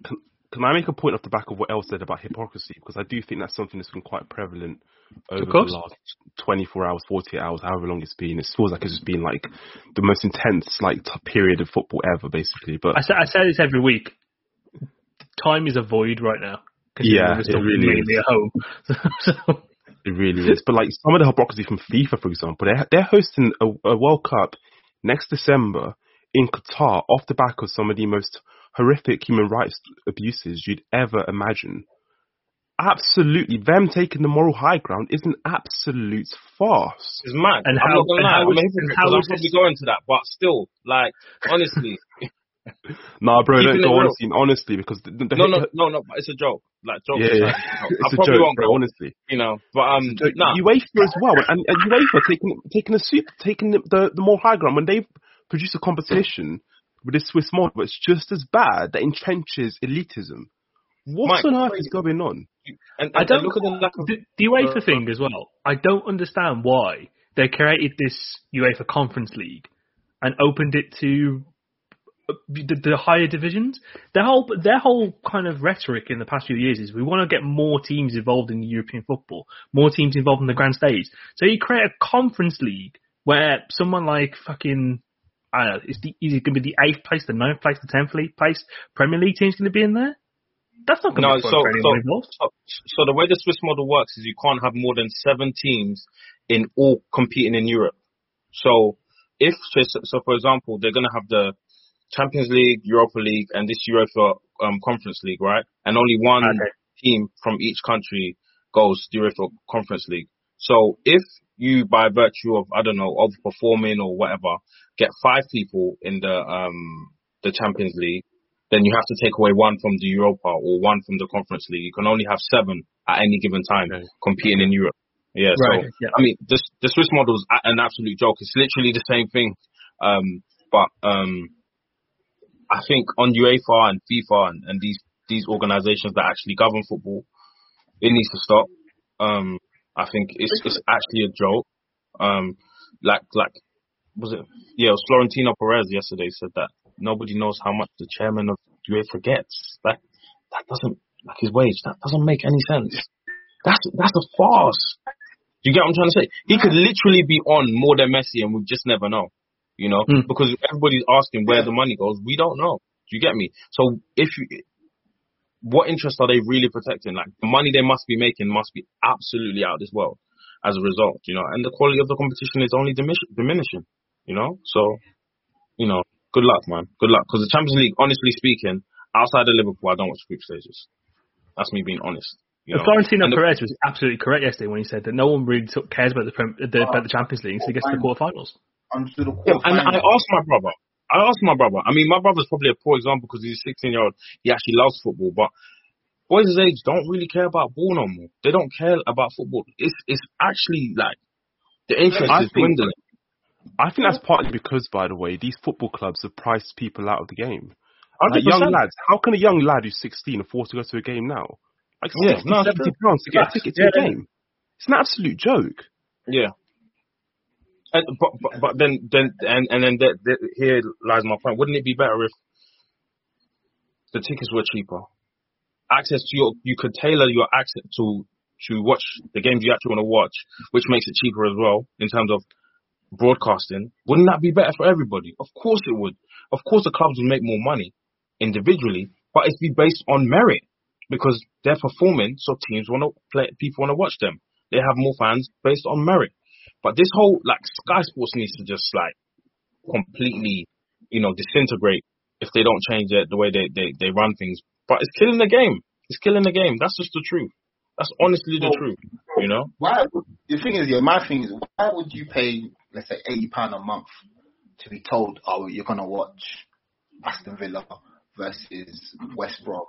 D: Can, can I make a point off the back of what Elle said about hypocrisy? Because I do think that's something that's been quite prevalent over the last 24 hours, 48 hours, however long it's been. It feels like it's just been like the most intense like period of football ever, basically. But
C: I say, I say this every week. Time is a void right now.
D: Yeah, it really is.
C: at home. *laughs* so,
D: It really is. But like some of the hypocrisy from FIFA, for example, they're, they're hosting a, a World Cup next December in Qatar off the back of some of the most horrific human rights abuses you'd ever imagine. Absolutely, them taking the moral high ground is an absolute farce.
E: It's mad.
C: And
E: I'm
C: how-
E: not gonna
C: and
E: lie. I'm
C: is-
E: a hypocrite
C: and how
E: 'cause I'm
C: is
E: probably going to that, but still, like, honestly, *laughs*
D: Nah, bro,
E: Keeping
D: don't
E: it
D: go
E: real.
D: honestly, honestly, because the, the,
E: no, no, no, no. but It's a joke. Like, joke.
D: yeah, yeah.
E: it's a joke. *laughs*
D: It's a
E: probably
D: joke,
E: won't
D: bro.
E: go.
D: Honestly,
E: You know, but um,
D: So
E: nah.
D: UEFA as well, and, and UEFA taking taking a super, taking the, the the more high ground when they produce a competition with this Swiss model, it's just as bad that entrenches elitism. What
E: Mike,
D: on earth is going on?
E: And, and
C: I don't
E: look at the lack of.
C: the, the UEFA
E: Uh,
C: thing as well. I don't understand why they created this UEFA Conference League and opened it to uh, the, the higher divisions. Their whole their whole kind of rhetoric in the past few years is we want to get more teams involved in European football, more teams involved in the grand stage. So you create a Conference League where someone like fucking I don't know, is, the, is it going to be the eighth place, the ninth place, the tenth place Premier League team's going to be in there? That's not going to
E: No,
C: be fun
E: so
C: for anyone involved.
E: so, so the way the Swiss model works is you can't have more than seven teams in all competing in Europe. So if so, for example, they're going to have the Champions League, Europa League, and this UEFA um, Conference League, right? And only one
C: Okay.
E: team from each country goes to the UEFA Conference League. So if you, by virtue of I don't know, of performing or whatever, get five people in the um the Champions League, then you have to take away one from the Europa or one from the Conference League. You can only have seven at any given time
D: Okay.
E: competing in Europe. Yeah,
C: Right,
E: so
C: yeah.
E: I mean, the the Swiss model is an absolute joke. It's literally the same thing. Um, but um, I think on UEFA and FIFA and, and these these organisations that actually govern football, it needs to stop. Um, I think it's it's actually a joke. Um, like like was it? Yeah, it was Florentino Perez yesterday said that nobody knows how much the chairman of UEFA gets. That that doesn't like his wage. That doesn't make any sense. That's that's a farce. Do you get what I'm trying to say? He could literally be on more than Messi, and we just never know. You know,
C: Mm.
E: because everybody's asking where the money goes. We don't know. Do you get me? So if you, what interest are they really protecting? Like the money they must be making must be absolutely out of this world as a result. You know, and the quality of the competition is only diminish- diminishing. You know, so you know, good luck, man. Good luck. Because the Champions League, honestly speaking, outside of Liverpool, I don't watch group stages. That's me being honest. You know?
C: Florentino
E: the-
C: Perez was absolutely correct yesterday when he said that no one really took, cares about the, Prem- the about the Champions League until he gets to the quarterfinals.
F: Onto the
E: Yeah, and I asked my brother. I asked my brother. I mean, my brother's probably a poor example because he's a 16 year old. He actually loves football, but boys his age don't really care about ball no more. They don't care about football. It's it's actually like the interest
D: I
E: is
D: think-
E: dwindling.
D: I think that's partly because, by the way, these football clubs have priced people out of the game. Like young lads, how can a young lad who's 16 afford to go to a game now? Like
E: Yeah,
D: 60,
E: no,
D: 70 pounds to get a ticket to
E: Yeah,
D: a game. It's an absolute joke.
E: Yeah. And, but, but but then then and and then that that here lies my point. Wouldn't it be better if the tickets were cheaper? Access to your you could tailor your access to to watch the games you actually want to watch, which makes it cheaper as well in terms of broadcasting. Wouldn't that be better for everybody? Of course it would. Of course the clubs would make more money individually, but it'd be based on merit because they're performing, so teams want to play. People want to watch them. They have more fans based on merit. But this whole like Sky Sports needs to just like completely, you know, disintegrate if they don't change it the way they, they, they run things. But it's killing the game. It's killing the game. That's just the truth. That's honestly the
F: Well,
E: truth. You know?
F: Why? The thing is, yeah, my thing is, why would you pay, let's say, eighty pound a month to be told, oh, you're gonna watch Aston Villa versus West Brom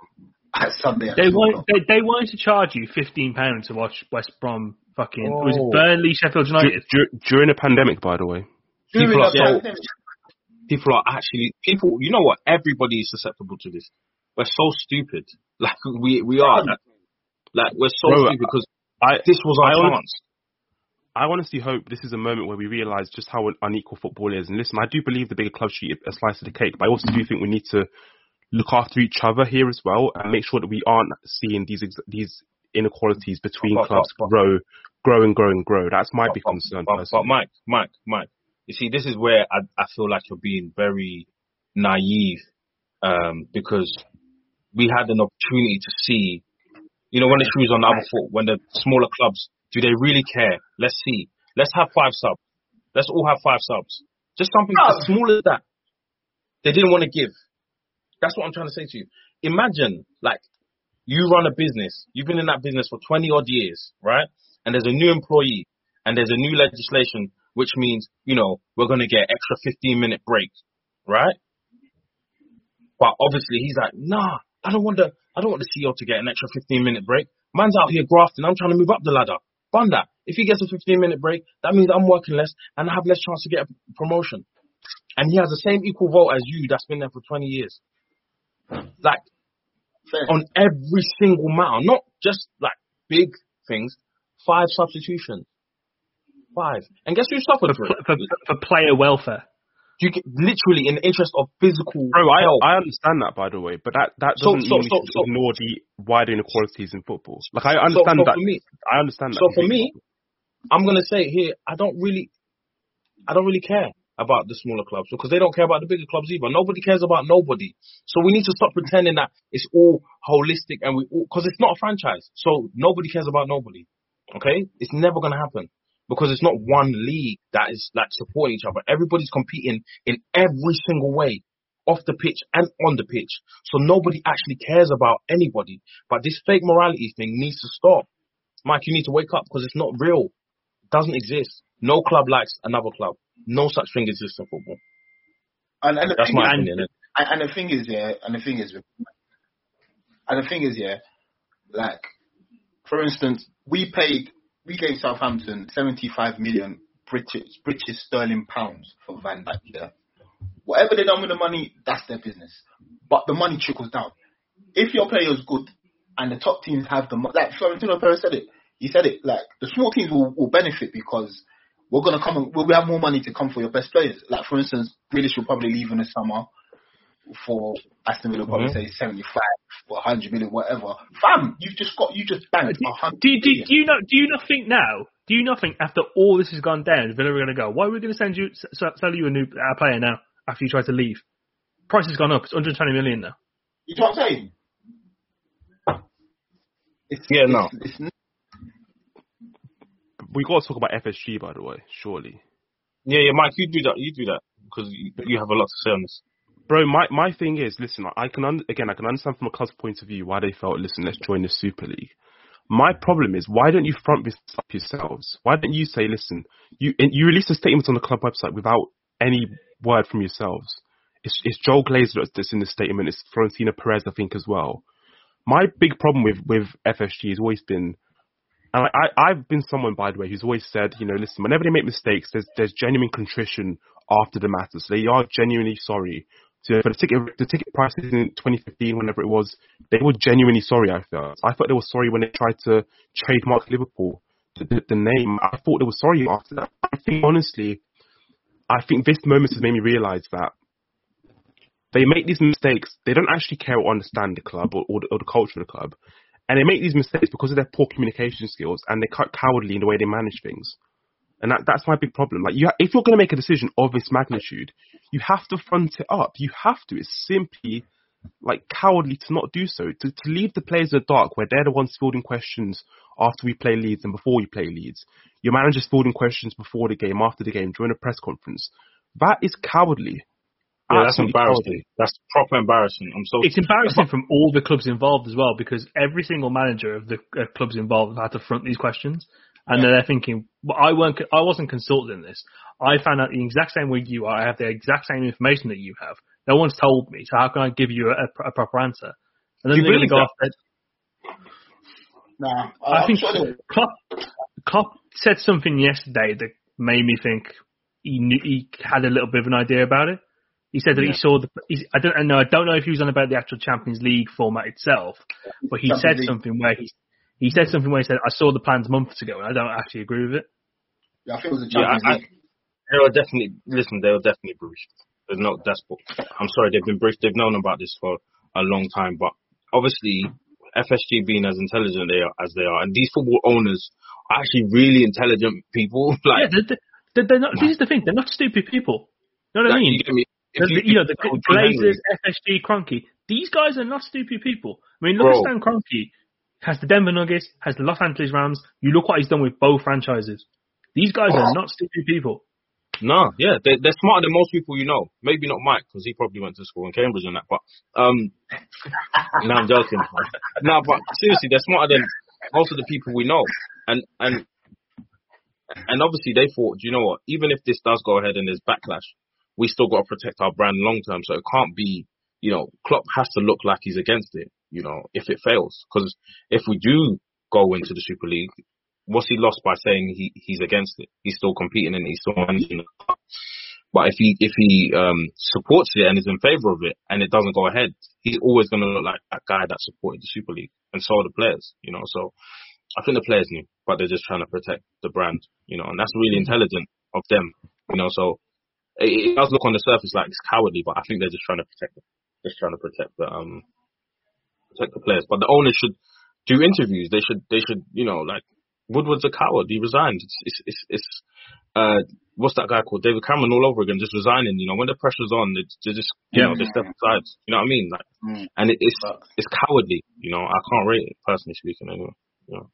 F: at Sunday? At
C: They
F: 2
C: want
F: o'clock?
C: they, they wanted to charge you fifteen pounds to watch West Brom fucking was
E: Oh.
C: it Burnley Sheffield
D: Dur-
C: United.
D: dur- during a pandemic, by the way.
F: During
E: people are so- People are actually people. You know what? Everybody is susceptible to this. We're so stupid. *laughs* Like we we are. Like, like we're so
D: Bro,
E: stupid because
D: I
E: this was our
D: I hon-
E: chance.
D: I honestly hope this is a moment where we realise just how unequal football is. And listen, I do believe the bigger clubs should eat a slice of the cake, but I also do think we need to look after each other here as well and make sure that we aren't seeing these these inequalities between
E: But- but-
D: clubs
E: but-
D: grow, grow and grow and grow. That's my big concern.
E: But, but
D: personally.
E: Mike, Mike, Mike, you see, this is where I, I feel like you're being very naive, um, because we had an opportunity to see, you know, when the shoes on the other foot, when the smaller clubs, do they really care? Let's see. Let's have five subs. Let's all have five subs. Just something as small as that. They didn't want to give. That's what I'm trying to say to you. Imagine, like, you run a business. You've been in that business for 20 odd years, right? And there's a new employee and there's a new legislation, which means, you know, we're going to get extra 15 minute break, right? But obviously he's like, nah, I don't want the, I don't want the CEO to get an extra 15 minute break. Man's out here grafting. I'm trying to move up the ladder. Fun that. If he gets a 15 minute break, that means I'm working less and I have less chance to get a promotion. And he has the same equal vote as you that's been there for 20 years. Like,
F: Fair.
E: on every single matter, not just like big things. Five substitutions. Five. And guess who suffered for
C: for,
E: it?
C: for, for player welfare.
E: You get, literally in the interest of physical
D: Bro, I,
E: health.
D: I understand that by the way, but that, that doesn't
E: so-
D: mean
E: so-
D: we should
E: so-
D: ignore the wider inequalities in football. Like I
E: So-
D: understand
E: so
D: that.
E: for me,
D: I understand that.
E: so for
D: completely.
E: me, I'm gonna say here, I don't really, I don't really care about the smaller clubs because they don't care about the bigger clubs either. Nobody cares about nobody. So we need to stop pretending that it's all holistic and we because it's not a franchise. So nobody cares about nobody. Okay, it's never gonna happen because it's not one league that is like supporting each other. Everybody's competing in every single way. Off the pitch and on the pitch. So nobody actually cares about anybody. But this fake morality thing needs to stop. Mike, you need to wake up because it's not real. It doesn't exist. No club likes another club. No such thing exists in football.
F: And, and
E: That's my
F: is,
E: opinion.
F: and, and the thing is, yeah, and the thing is, and the thing is, yeah, like, for instance, we paid, we gave Southampton 75 million British, British sterling pounds for Van Dijk, yeah. Whatever they done with the money, that's their business. But the money trickles down. If your player is good and the top teams have the, mo- like Florentino Perez said it, he said it, like, the small teams will, will benefit because we're gonna come, and- we'll have more money to come for your best players. Like, for instance, Grealish will probably leave in the summer for Aston Villa, probably
E: Mhm.
F: say 75 or 100 million, whatever. Fam, you've just got, you just banked
C: Do,
F: 100
C: do, do, do you not do you not think now? Do you not think after all this has gone down, Villa are going to go? Why are we going to send you s- s- sell you a new uh, player now after you try to leave? Price has gone up. It's 120 million now.
F: You know what I'm saying? It's,
E: Yeah,
F: it's,
E: no.
F: It's,
D: we got to talk about FSG by the way. Surely.
E: Yeah, yeah, Mike, you do that. You do that because you, you have a lot to say on this.
D: bro, my, my thing is, listen, I can un- again, I can understand from a club's point of view why they felt, listen, let's join the Super League. My problem is, why don't you front this up yourselves? Why don't you say, listen, you you release a statement on the club website without any word from yourselves? It's, it's Joel Glazer that's in the statement. It's Florentino Perez, I think, as well. My big problem with with FSG has always been, and I, I I've been someone by the way who's always said, you know, listen, whenever they make mistakes, there's there's genuine contrition after the matter. So they are genuinely sorry. So for the ticket, the ticket prices in 2015, whenever it was, they were genuinely sorry. I felt. I thought they were sorry when they tried to trademark Liverpool, the, the, the name. I thought they were sorry after that. I think honestly, I think this moment has made me realise that they make these mistakes. They don't actually care or understand the club or, or, the, or the culture of the club, and they make these mistakes because of their poor communication skills and they're cowardly in the way they manage things. And that, that's my big problem. Like, you, if you're going to make a decision of this magnitude, you have to front it up. You have to. It's simply like cowardly to not do so. To, to leave the players in the dark where they're the ones fielding questions after we play Leeds and before we play Leeds. Your manager's fielding questions before the game, after the game, during a press conference. That is cowardly.
E: Yeah, that's embarrassing.
D: cowardly.
E: That's proper embarrassing. I'm so.
C: It's embarrassing from all the clubs involved as well because every single manager of the uh, clubs involved have had to front these questions, and then they're thinking, well, "I weren't, I wasn't consulted in this. I found out the exact same way you are. I have the exact same information that you have. No one's told me, so how can I give you a, a proper answer?" And then
E: Do you
C: they're going to
E: believe
C: go off.
F: Nah,
C: I
F: I'm
C: think
F: sure they-
C: Klopp, Klopp said something yesterday that made me think he knew, he had a little bit of an idea about it. He said that he saw the. He's, I don't know. I don't know if he was on about the actual Champions League format itself, but he
F: Champions
C: said
F: League.
C: something where he he said something where he said, "I saw the plans months ago, and I don't actually agree with it."
F: yeah, I think it was the
E: Yeah,
F: Champions
E: I-
F: League.
E: They were definitely listen. They were definitely briefed. They're not desperate. I'm sorry, they've been briefed. They've known about this for a long time, but obviously, FSG being as intelligent they are as they are, and these football owners are actually really intelligent people. *laughs*
C: yeah,
E: Like,
C: they're, they're, they're not. This is the thing. They're not stupid people. You know what I mean?
E: you get me?
C: The, the- you, know, the Glazers, FSG, Kroenke. These guys are not stupid people. I mean, look
E: Bro.
C: at Stan Kroenke. Has the Denver Nuggets, has the Los Angeles Rams. You look what he's done with both franchises. These guys are not stupid people.
E: No, yeah, they're, they're smarter than most people you know. Maybe not Mike because he probably went to school in Cambridge and that. But um, *laughs* no, I'm joking. no, but seriously, they're smarter than most of the people we know. And and and obviously they thought, you know what? Even if this does go ahead and there's backlash, we still got to protect our brand long term. So it can't be, you know, Klopp has to look like he's against it. You know, if it fails, because if we do go into the Super League, what's he lost by saying he he's against it? He's still competing and he's still managing. the club. But if he if he um supports it and is in favour of it and it doesn't go ahead, he's always going to look like that guy that supported the Super League, and so are the players. You know, so I think the players knew, but they're just trying to protect the brand. You know, and that's really intelligent of them. You know, so it, it does look on the surface like it's cowardly, but I think they're just trying to protect, just trying to protect the um protect the players. But the owners should do interviews. They should they should you know like Woodward's a coward. He resigned. It's it's it's, it's uh what's that guy called David Cameron all over again, just resigning. You know when the pressure's on, they, they just you
C: Yeah.
E: know they step aside. You know what I mean? Like,
F: Mm.
E: and it, it's
F: Facts.
E: it's cowardly. You know I can't rate it personally speaking. Anyway. You know.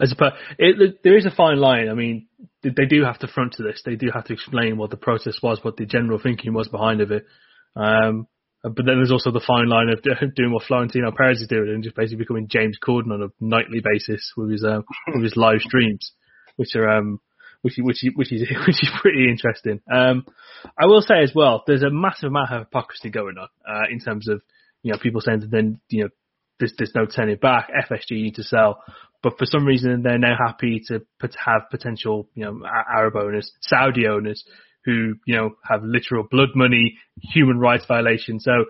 C: As a, per- it, there is a fine line. I mean, they do have to front to this. They do have to explain what the process was, what the general thinking was behind of it. Um, but then there's also the fine line of *laughs* doing what Florentino Perez is doing and just basically becoming James Corden on a nightly basis with his um, *laughs* with his live streams, which are um, which is- which which is *laughs* which is pretty interesting. Um, I will say as well, there's a massive amount of hypocrisy going on uh, in terms of you know people saying that then you know there's there's no turning back. FSG need to sell, but for some reason they're now happy to put, have potential you know Arab owners, Saudi owners who you know have literal blood money, human rights violations. So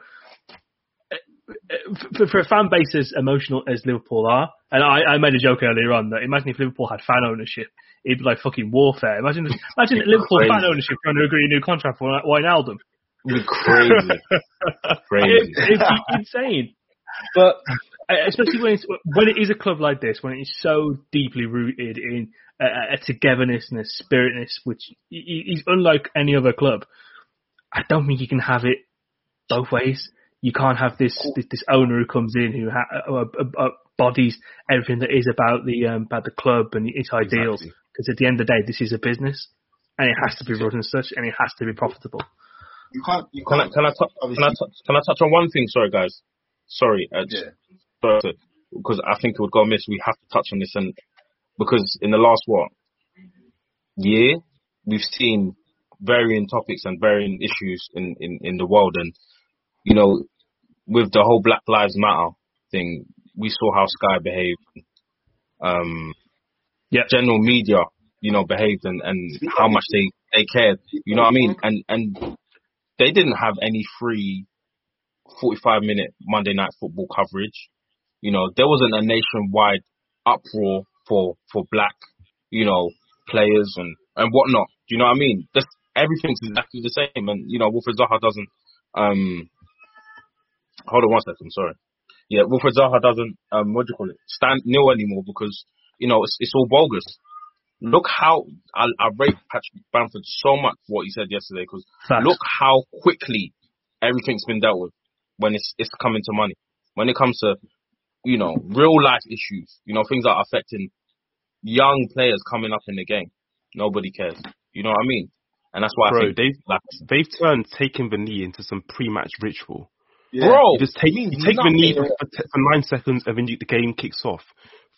C: uh, for, for a fan base as emotional as Liverpool are, and I, I made a joke earlier on that imagine if Liverpool had fan ownership, it'd be like fucking warfare. Imagine, imagine Liverpool
E: Crazy.
C: fan ownership trying to agree a new contract for Wijnaldum.
E: It'd be crazy. *laughs* crazy.
C: It, insane. But uh, especially when it's, when it is a club like this, when it's so deeply rooted in a, a togetherness and a spiritness, which i- i- is unlike any other club. I don't think you can have it both ways. You can't have this this, this owner who comes in who ha- uh, uh, uh, bodies everything that is about the um, about the club and its ideals.
D: Exactly.
C: Because at the end of the day, this is a business, and it has to be run as such, and it has to be profitable.
F: You can't. You
E: Can I
F: can't.
E: can I can I
F: obviously-
E: tou- can I touch on one thing? Sorry, guys. Sorry, uh,
F: Yeah.
E: because I think it would go amiss. We have to touch on this, and because in the last what year we've seen varying topics and varying issues in in in the world, and you know, with the whole Black Lives Matter thing, we saw how Sky behaved. Um,
C: Yeah.
E: general media, you know, behaved and and how much they they cared. You know what I mean? And and they didn't have any free 45 minute Monday night football coverage. You know, there wasn't a nationwide uproar for, for black, you know, players and, and whatnot. Do you know what I mean? Just everything's exactly the same. And, you know, Wilfried Zaha doesn't, um, hold on one second, sorry. Yeah, Wilfried Zaha doesn't, um, what do you call it? Stand nil anymore because, you know, it's, it's all bogus. Look how, I, I rate Patrick Bamford so much for what he said yesterday because look how quickly everything's been dealt with when it's it's coming to money. When it comes to you know real life issues, you know things that are affecting young players coming up in the game, nobody cares. You know what I mean? And that's why I think
D: they've
E: like
D: they've turned taking the knee into some pre-match ritual.
F: Yeah.
E: bro,
D: You just take you take the knee for,
F: nothing.
D: for, for nine seconds and then you, the game kicks off.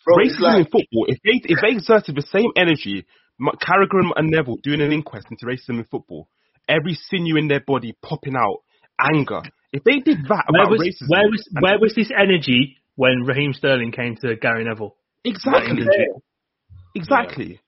F: Bro,
D: Racism
F: like-
D: in football, if they if they exerted the same energy, M- Carragher and- and Neville doing an inquest into racism in football, every sinew in their body popping out, anger. If they did that
C: Where was
D: racism,
C: where was
D: and-
C: where was this energy when Raheem Sterling came to Gary Neville?
D: exactly,
C: Yeah.
D: exactly.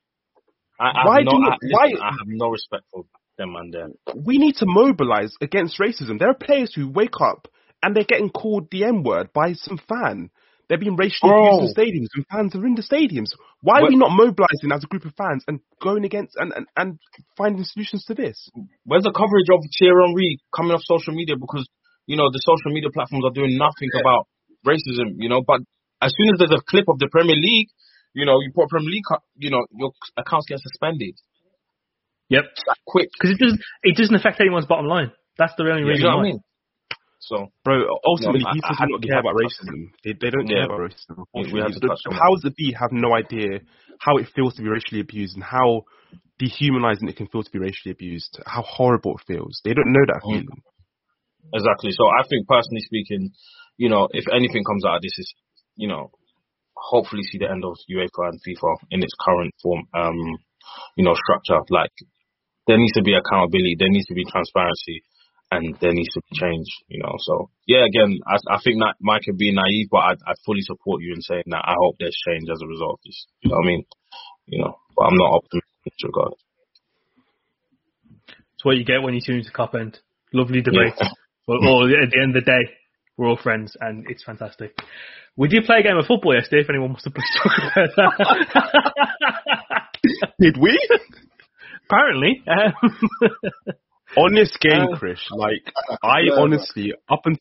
E: I, I
D: Why
E: have no,
D: do you-
E: I,
D: why-
E: listen, I have no respect for them and There,
D: we need to mobilize against racism. There are players who wake up and they're getting called the N word by some fan. They're being racially
E: Bro.
D: abused in stadiums and fans are in the stadiums. Why are
E: What-
D: we not mobilizing as a group of fans and going against and, and, and finding solutions to this?
E: where's the coverage of Thierry Henry coming off social media because you know the social media platforms are doing nothing about racism. You know, but as soon as there's a clip of the Premier League, you know, you put Premier League, you know, your accounts get suspended.
C: Yep,
E: That quick.
C: because it doesn't it doesn't affect anyone's bottom line. That's the only
E: You
C: reason
E: know what
C: why.
E: I mean? So
D: Bro, ultimately,
E: No, I-
D: people
E: I don't
D: care about
E: to touch on
D: racism. They, they don't
E: Yeah.
D: care about racism.
E: We- we
D: unfortunately.
E: have to
D: The-
E: touch
D: the
E: on
D: powers that be have no idea how it feels to be racially abused and how dehumanizing it can feel to be racially abused, how horrible it feels. They don't know that
E: Mm.
D: feeling.
E: Exactly. So I think personally speaking, you know, if anything comes out of this is, you know, hopefully see the end of UEFA and FIFA in its current form, um, you know, structure. Like there needs to be accountability, there needs to be transparency, and there needs to be change. You know, so yeah, again, I, I think that Mike could be naive, but I, I fully support you in saying that. I hope there's change as a result of this. You know what I mean? You know, but I'm not optimistic in this regard.
C: It's what you get when you tune into Kop End. Lovely debate.
E: Yeah. *laughs*
C: But all, at the end of the day, we're all friends, and it's fantastic. We did play a game of football yesterday. If anyone wants to please talk about that. *laughs*
D: Did we?
C: Apparently, um,
D: on this game,
C: Uh,
D: Krish, like I honestly up and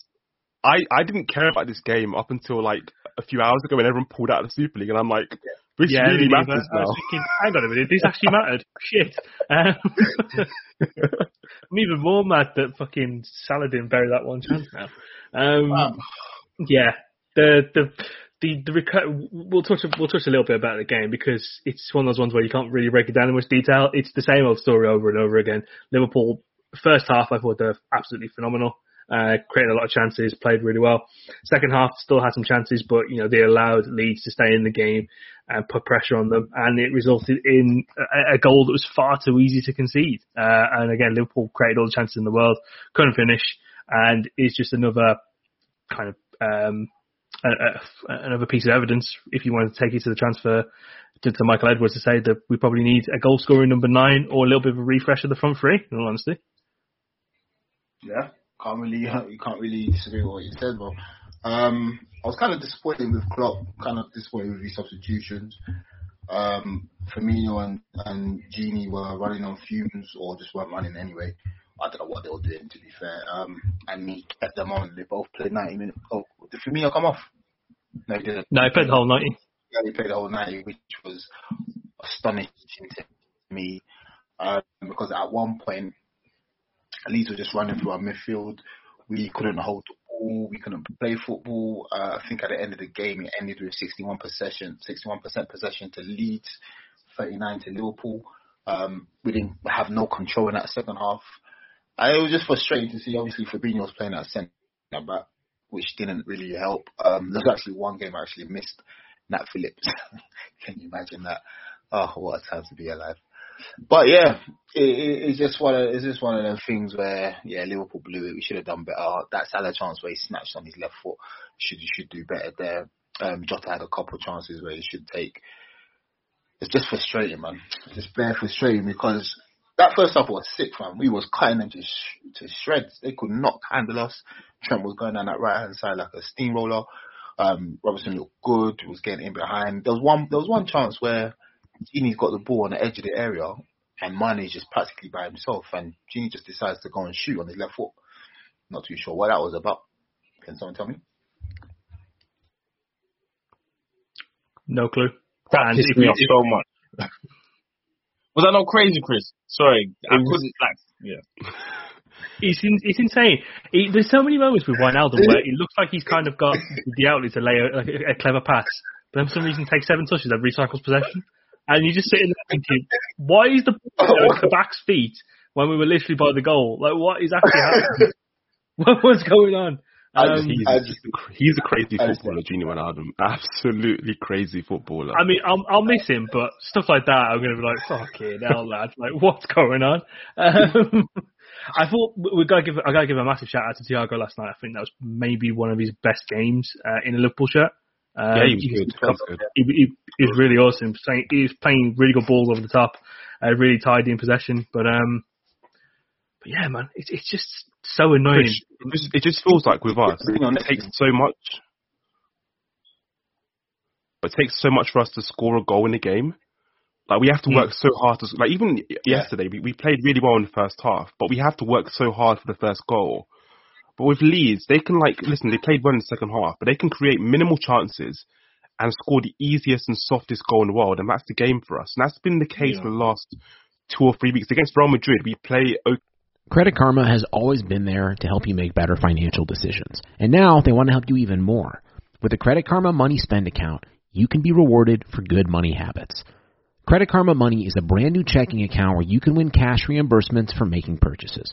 D: I I didn't care about this game up until like a few hours ago when everyone pulled out of the Super League, and I'm like, this
C: yeah,
D: really matters
C: I
D: now.
C: was thinking, hang on a minute, this actually mattered. *laughs* Shit. Um, *laughs* I'm even more mad that fucking Saladin buried that one chance now. Um,
F: Wow.
C: yeah, the the the the reco- we'll touch we'll touch a little bit about the game because it's one of those ones where you can't really break it down in much detail. It's the same old story over and over again. Liverpool first half I thought they're absolutely phenomenal. Uh, created a lot of chances, played really well. Second half still had some chances, but you know they allowed Leeds to stay in the game and put pressure on them, and it resulted in a, a goal that was far too easy to concede. Uh, and again, Liverpool created all the chances in the world, couldn't finish, and it's just another kind of um, a, a, another piece of evidence if you want to take it to the transfer to, Michael Edwards to say that we probably need a goal scorer number nine or a little bit of a refresh of the front three. In all honesty,
F: Yeah, can't really *laughs* you can't really disagree with what you said, bro. Um, I was kind of disappointed with Klopp, kind of disappointed with his substitutions. Um, Firmino and and Gini were running on fumes or just weren't running anyway. I don't know what they were doing to be fair. Um, and he kept them on. They both played 90 minutes. Oh, did Firmino come off? No, he didn't.
C: no, he played the whole ninety.
F: Yeah, he played the whole 90, which was astonishing to me. Um, because at one point, Leeds were just running through our midfield. We couldn't hold the ball. We couldn't play football. Uh, I think at the end of the game, it ended with 61 possession, 61% possession to Leeds, 39 to Liverpool. Um, we didn't have no control in that second half. It was just frustrating to see. Obviously, Fabinho was playing at centre back, which didn't really help. Um, there's actually one game I actually missed. Nat Phillips. *laughs* Can you imagine that? Oh, what a time to be alive. But yeah, it, it, it's just one of it's just one of those things where yeah, Liverpool blew it. We should have done better. That Salah chance where he snatched on his left foot should should do better there. Um, Jota had a couple of chances where he should take. It's just frustrating, man. It's just very frustrating because that first half was sick, man. We was cutting them to sh- to shreds. They could not handle us. Trent was going down that right hand side like a steamroller. Um, Robertson looked good. Was getting in behind. There was one. There was one chance where Gini's got the ball on the edge of the area, and Mane is just practically by himself, and Gini just decides to go and shoot on his left foot. Not too sure what that was about. Can someone tell me?
C: No clue.
E: That
C: And
E: pissed me off so much. *laughs* Was that not crazy, Krish? Sorry, I couldn't like. Yeah. *laughs*
C: It's, in, it's insane. He, there's so many moments with Wijnaldum where it looks like he's kind of got the outlet to lay a, like a, a clever pass, but then for some reason takes seven touches and recycles possession. And you just sitting there thinking, why is the *laughs* ball the back's feet when we were literally by the goal? Like, what is actually happening? *laughs* what was going on? Um,
F: just-
D: He's,
F: just-
D: he's a crazy
F: I just-
D: footballer, Gino Wijnaldum. Absolutely crazy footballer.
C: I mean, I'll, I'll miss him, but stuff like that, I'm going to be like, fucking hell, lad. Like, what's going on? Um, *laughs* I thought we we gotta give, I gotta give a massive shout out to Thiago last night. I think that was maybe one of his best games uh, in a Liverpool shirt. Um,
D: yeah, he was good. He.
C: He, he, he really awesome. Playing, he was playing really good balls over the top, uh, really tidy in possession. But um, but yeah, man, it's it's just so annoying.
D: It just, it just feels like with us, it takes so much. It takes so much for us to score a goal in a game. Like we have to
C: Mm.
D: work so hard to like even yesterday we, we played really well in the first half, but we have to work so hard for the first goal. But with Leeds, they can like listen, they played well in the second half, but they can create minimal chances and score the easiest and softest goal in the world, and that's the game for us. And that's been the case
E: Yeah.
D: for the last two or three weeks against Real Madrid. We play.
A: Credit Karma has always been there to help you make better financial decisions. And now they want to help you even more. With a Credit Karma Money Spend account, you can be rewarded for good money habits. Credit Karma Money is a brand new checking account where you can win cash reimbursements for making purchases.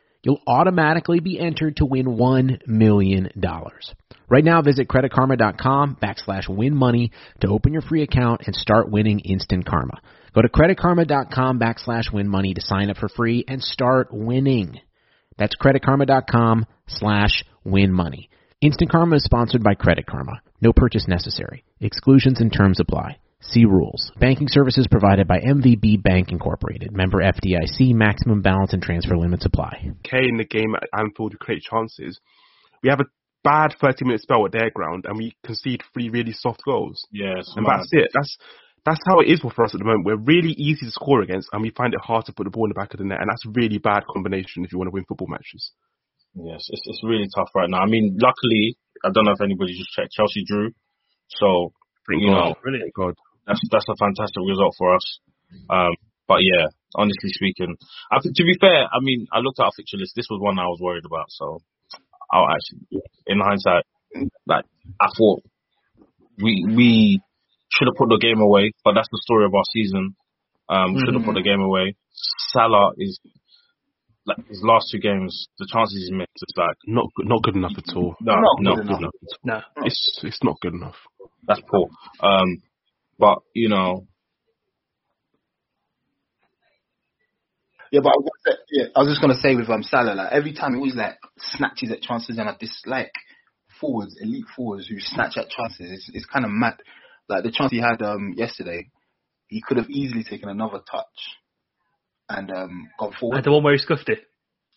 A: you'll automatically be entered to win $1 million. Right now, visit creditkarma.com backslash win money to open your free account and start winning instant karma. Go to creditkarma.com backslash win money to sign up for free and start winning. That's creditkarma.com slash win money. Instant Karma is sponsored by Credit Karma. No purchase necessary. Exclusions and terms apply. See rules. Banking services provided by MVB Bank Incorporated. Member FDIC. Maximum balance and transfer limits apply.
D: okay in the game at Anfield to create chances. We have a bad 30 minute spell at their ground and we concede three really soft goals.
E: Yeah,
D: And
E: mad.
D: that's it. That's that's how it is for us at the moment. We're really easy to score against and we find it hard to put the ball in the back of the net and that's a really bad combination if you want to win football matches.
E: Yes, it's it's really tough right now. I mean, luckily, I don't know if anybody just checked. Chelsea drew, so
D: Thank
E: You
D: God.
E: know,
C: Brilliant.
D: God.
E: That's that's a fantastic result for us. Um, but yeah, honestly speaking, I think to be fair, I mean, I looked at our fixture list. This was one I was worried about. So, I'll actually, in hindsight, like I thought we we should have put the game away. But that's the story of our season. Um, should have put the game away. Salah is like his last two games, the chances he's missed is like
D: Not good, not good enough at all.
E: no,
F: Not
E: no,
F: good
E: good
F: enough.
E: enough.
C: No.
D: It's it's not good enough.
E: That's poor. Um, but you know,
F: Yeah, but I was, gonna say- yeah, I was just gonna say with um Salah, like every time he always like snatches at chances, and I dislike forwards, elite forwards who snatch at chances. It's, it's kind of mad. Like the chance he had um yesterday, he could have easily taken another touch and um gone forward.
C: the one where he scuffed it.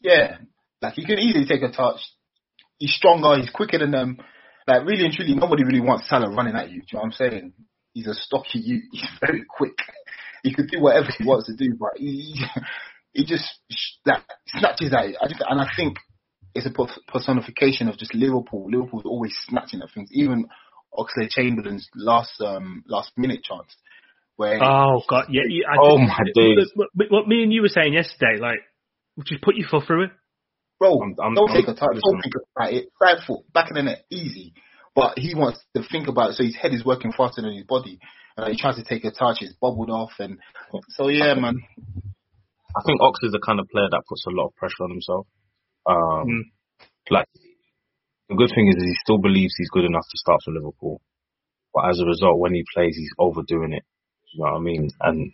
F: Yeah, like he can easily take a touch. He's stronger. He's quicker than them. Like really and truly, nobody really wants Salah running at you. Do you know what I'm saying? He's a stocky. You. *laughs* He's very quick. He could do whatever he wants to do, but he he just sh- like snatches at it. I just, and I think it's a personification of just Liverpool. Liverpool's always snatching at things. Even Oxlade Chamberlain's last um last minute chance where
C: Oh god, yeah. yeah I
E: Oh,
C: just-
E: my days.
C: What, what- what me and you were saying yesterday, like, just put your foot through it.
F: bro,
E: I'm- I'm-
F: don't
E: I'm-
F: take a touch, don't think about it. Right foot, back in the net, easy. But he wants to think about it, so his head is working faster than his body. Uh, he tries to take a touch, it's bubbled off, and so yeah, man.
E: I think Ox is the kind of player that puts a lot of pressure on himself. Um,
C: Mm.
E: Like the good thing is, is he still believes he's good enough to start for Liverpool, but as a result, when he plays, he's overdoing it. You know what I mean? And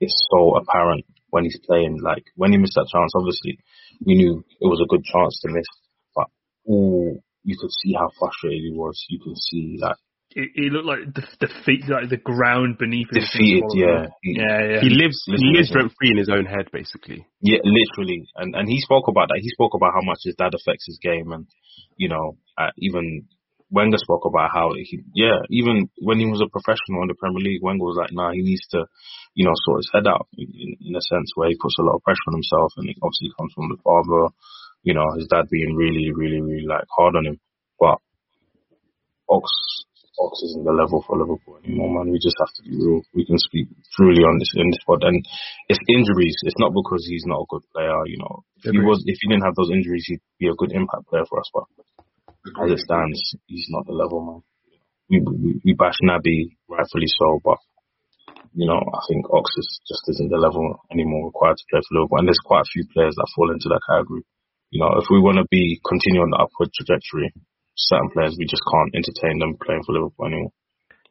E: it's so apparent when he's playing. Like when he missed that chance, obviously we knew it was a good chance to miss, but ooh, you could see how frustrated he was. You could see that.
C: It, it looked like the, the feet, like the ground beneath him.
E: defeated. Yeah, he-
C: yeah, yeah.
D: He lives,
E: Listen,
D: he lives
E: listen.
D: rent free in his own head, basically.
E: Yeah, literally, and and he spoke about that. He spoke about how much his dad affects his game, and you know, uh, even Wenger spoke about how he, yeah, even when he was a professional in the Premier League, Wenger was like, nah, he needs to, you know, sort his head out in, in a sense where he puts a lot of pressure on himself, and it obviously comes from the father, you know, his dad being really, really, really like hard on him, but Ox. Ox isn't the level for Liverpool anymore, man. We just have to be real. We can speak truly on this in this pod, and it's injuries. It's not because he's not a good player. You know, if he was, if he didn't have those injuries, he'd be a good impact player for us. But as it stands, he's not the level, man. We we, we bash Naby, rightfully so, but you know, I think Ox is just isn't the level anymore required to play for Liverpool. And there's quite a few players that fall into that category. You know, if we want to be continue on the upward trajectory, certain players we just can't entertain them playing for Liverpool anymore.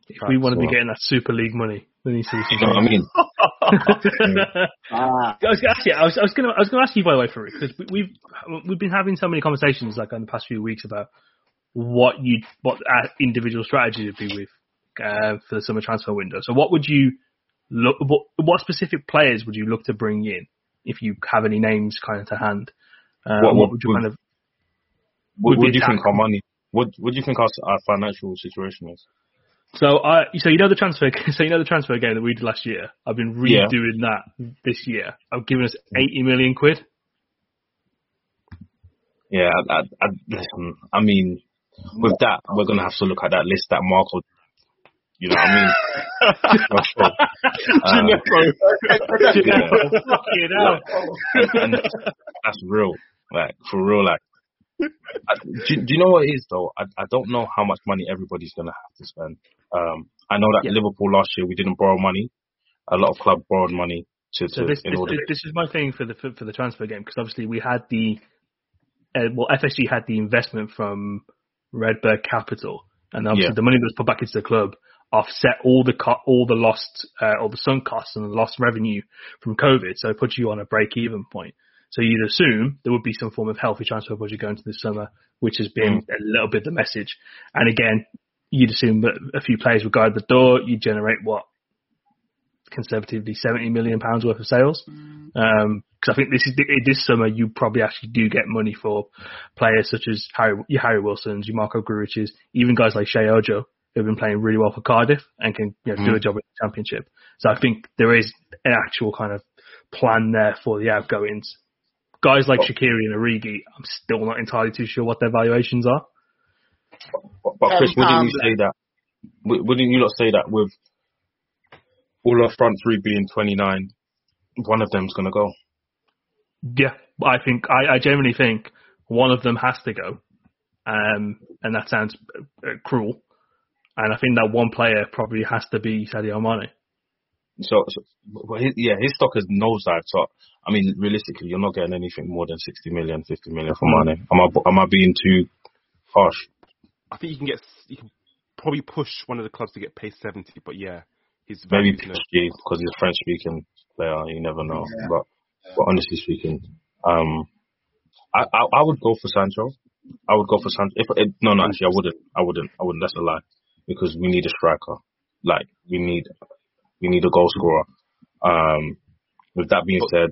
C: if we want to be getting that Super League money, we need to do
E: You know what I mean? *laughs*
F: Ah,
C: I was, actually, I was, I was going to, I was going to ask you by the way, Faruk, because we, we've we've been having so many conversations like in the past few weeks about what you what our individual strategy would be with uh, for the summer transfer window. So, what would you look? What, what specific players would you look to bring in if you have any names kind of to hand? Uh,
E: What-
C: what, would you
E: would-
C: kind of?
E: What,
C: Would
E: what do you think our money? What What do you think our, our financial situation is?
C: So, I so you know the transfer, *laughs* so you know the transfer game that we did last year. I've been
E: Yeah.
C: redoing that this year. I've given us eighty million quid.
E: Yeah, I, I, listen, I mean, with that, we're gonna have to look at that list that Marco. You know what I mean? *laughs* Sure. Uh, *laughs* yeah.
C: Fucking
E: that's real, like for real, like. I, do, do you know what it is though? I, I don't know how much money everybody's gonna have to spend. Um, I know that
C: Yeah.
E: Liverpool last year we didn't borrow money. A lot of clubs borrowed money to,
C: So
E: to
C: this,
E: in
C: this,
E: order.
C: this is my thing for the for, for the transfer game because obviously we had the uh, well FSG had the investment from Redbird Capital and obviously
E: Yeah.
C: the money that was put back into the club offset all the co- all the lost uh, all the sunk costs and the lost revenue from COVID, so it puts you on a break even point. So you'd assume there would be some form of healthy transfer budget going to this summer, which has been mm. a little bit the message. And again, you'd assume that a few players would guard the door. You generate what conservatively 70 million pounds worth of sales. Mm. Um 'cause I think this is this summer you probably actually do get money for players such as Harry, your Harry Wilson's, your Marko Grujic's, even guys like Sheyi Ojo who've been playing really well for Cardiff and can you know, do a mm. job in the championship. So I think there is an actual kind of plan there for the outgoings. Guys like Shaqiri and Origi, I'm still not entirely too sure what their valuations are.
E: But, but Krish,
F: Um,
E: wouldn't
F: um,
E: you say that? Wouldn't you not say that with all our front three being 29, one of them's gonna go?
C: Yeah, I think I, I genuinely think one of them has to go, um, and that sounds uh, cruel. And I think that one player probably has to be Sadio Mane.
E: So, so his, yeah, his stock has nosedived. So, I mean, realistically, you're not getting anything more than 60 million, 50 million for money. Am I am I being too harsh?
D: I think you can get, you can probably push one of the clubs to get paid 70, but yeah, his
E: Maybe
D: value,
E: PSG because he's a French speaking player. You never know.
F: Yeah.
E: But but honestly speaking, um, I, I I would go for Sancho. I would go for Sancho. If it, no, no, actually, I wouldn't. I wouldn't. I wouldn't. That's a lie. Because we need a striker. Like we need, we need a goal scorer. Um, with that being said,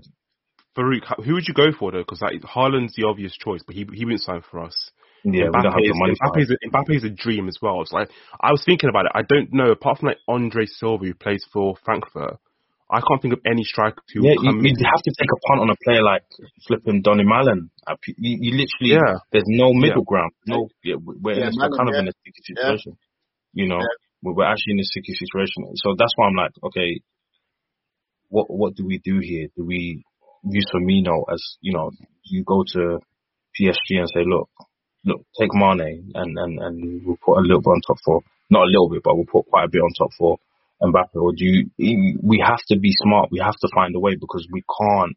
D: Faruk, who would you go for though? Because like Haaland's the obvious choice, but he he wouldn't sign for us.
E: yeah, we don't have
D: Mbappe
E: the
D: is,
E: money. for
D: Mbappe's, a, Mbappe's a dream as well. It's like I was thinking about it. I don't know apart from like Andre Silva who plays for Frankfurt. I can't think of any striker who
E: Yeah,
D: will
E: you,
D: come
E: you
D: in.
E: have to take a punt on a player like flipping Donny Malen. Uh, You, you literally,
D: Yeah.
E: there's no middle ground. No, yeah, we're
F: Yeah,
E: it's
F: Malen,
E: kind of in a sticky situation. You know, We're we're actually in a sticky situation. So that's why I'm like, okay, what what do we do here? Do we use Firmino as you know? You go to PSG and say, look, look, take Mane and and and we'll put a little bit on top for not a little bit, but we'll put quite a bit on top for Mbappe. Or do you? We have to be smart. We have to find a way because we can't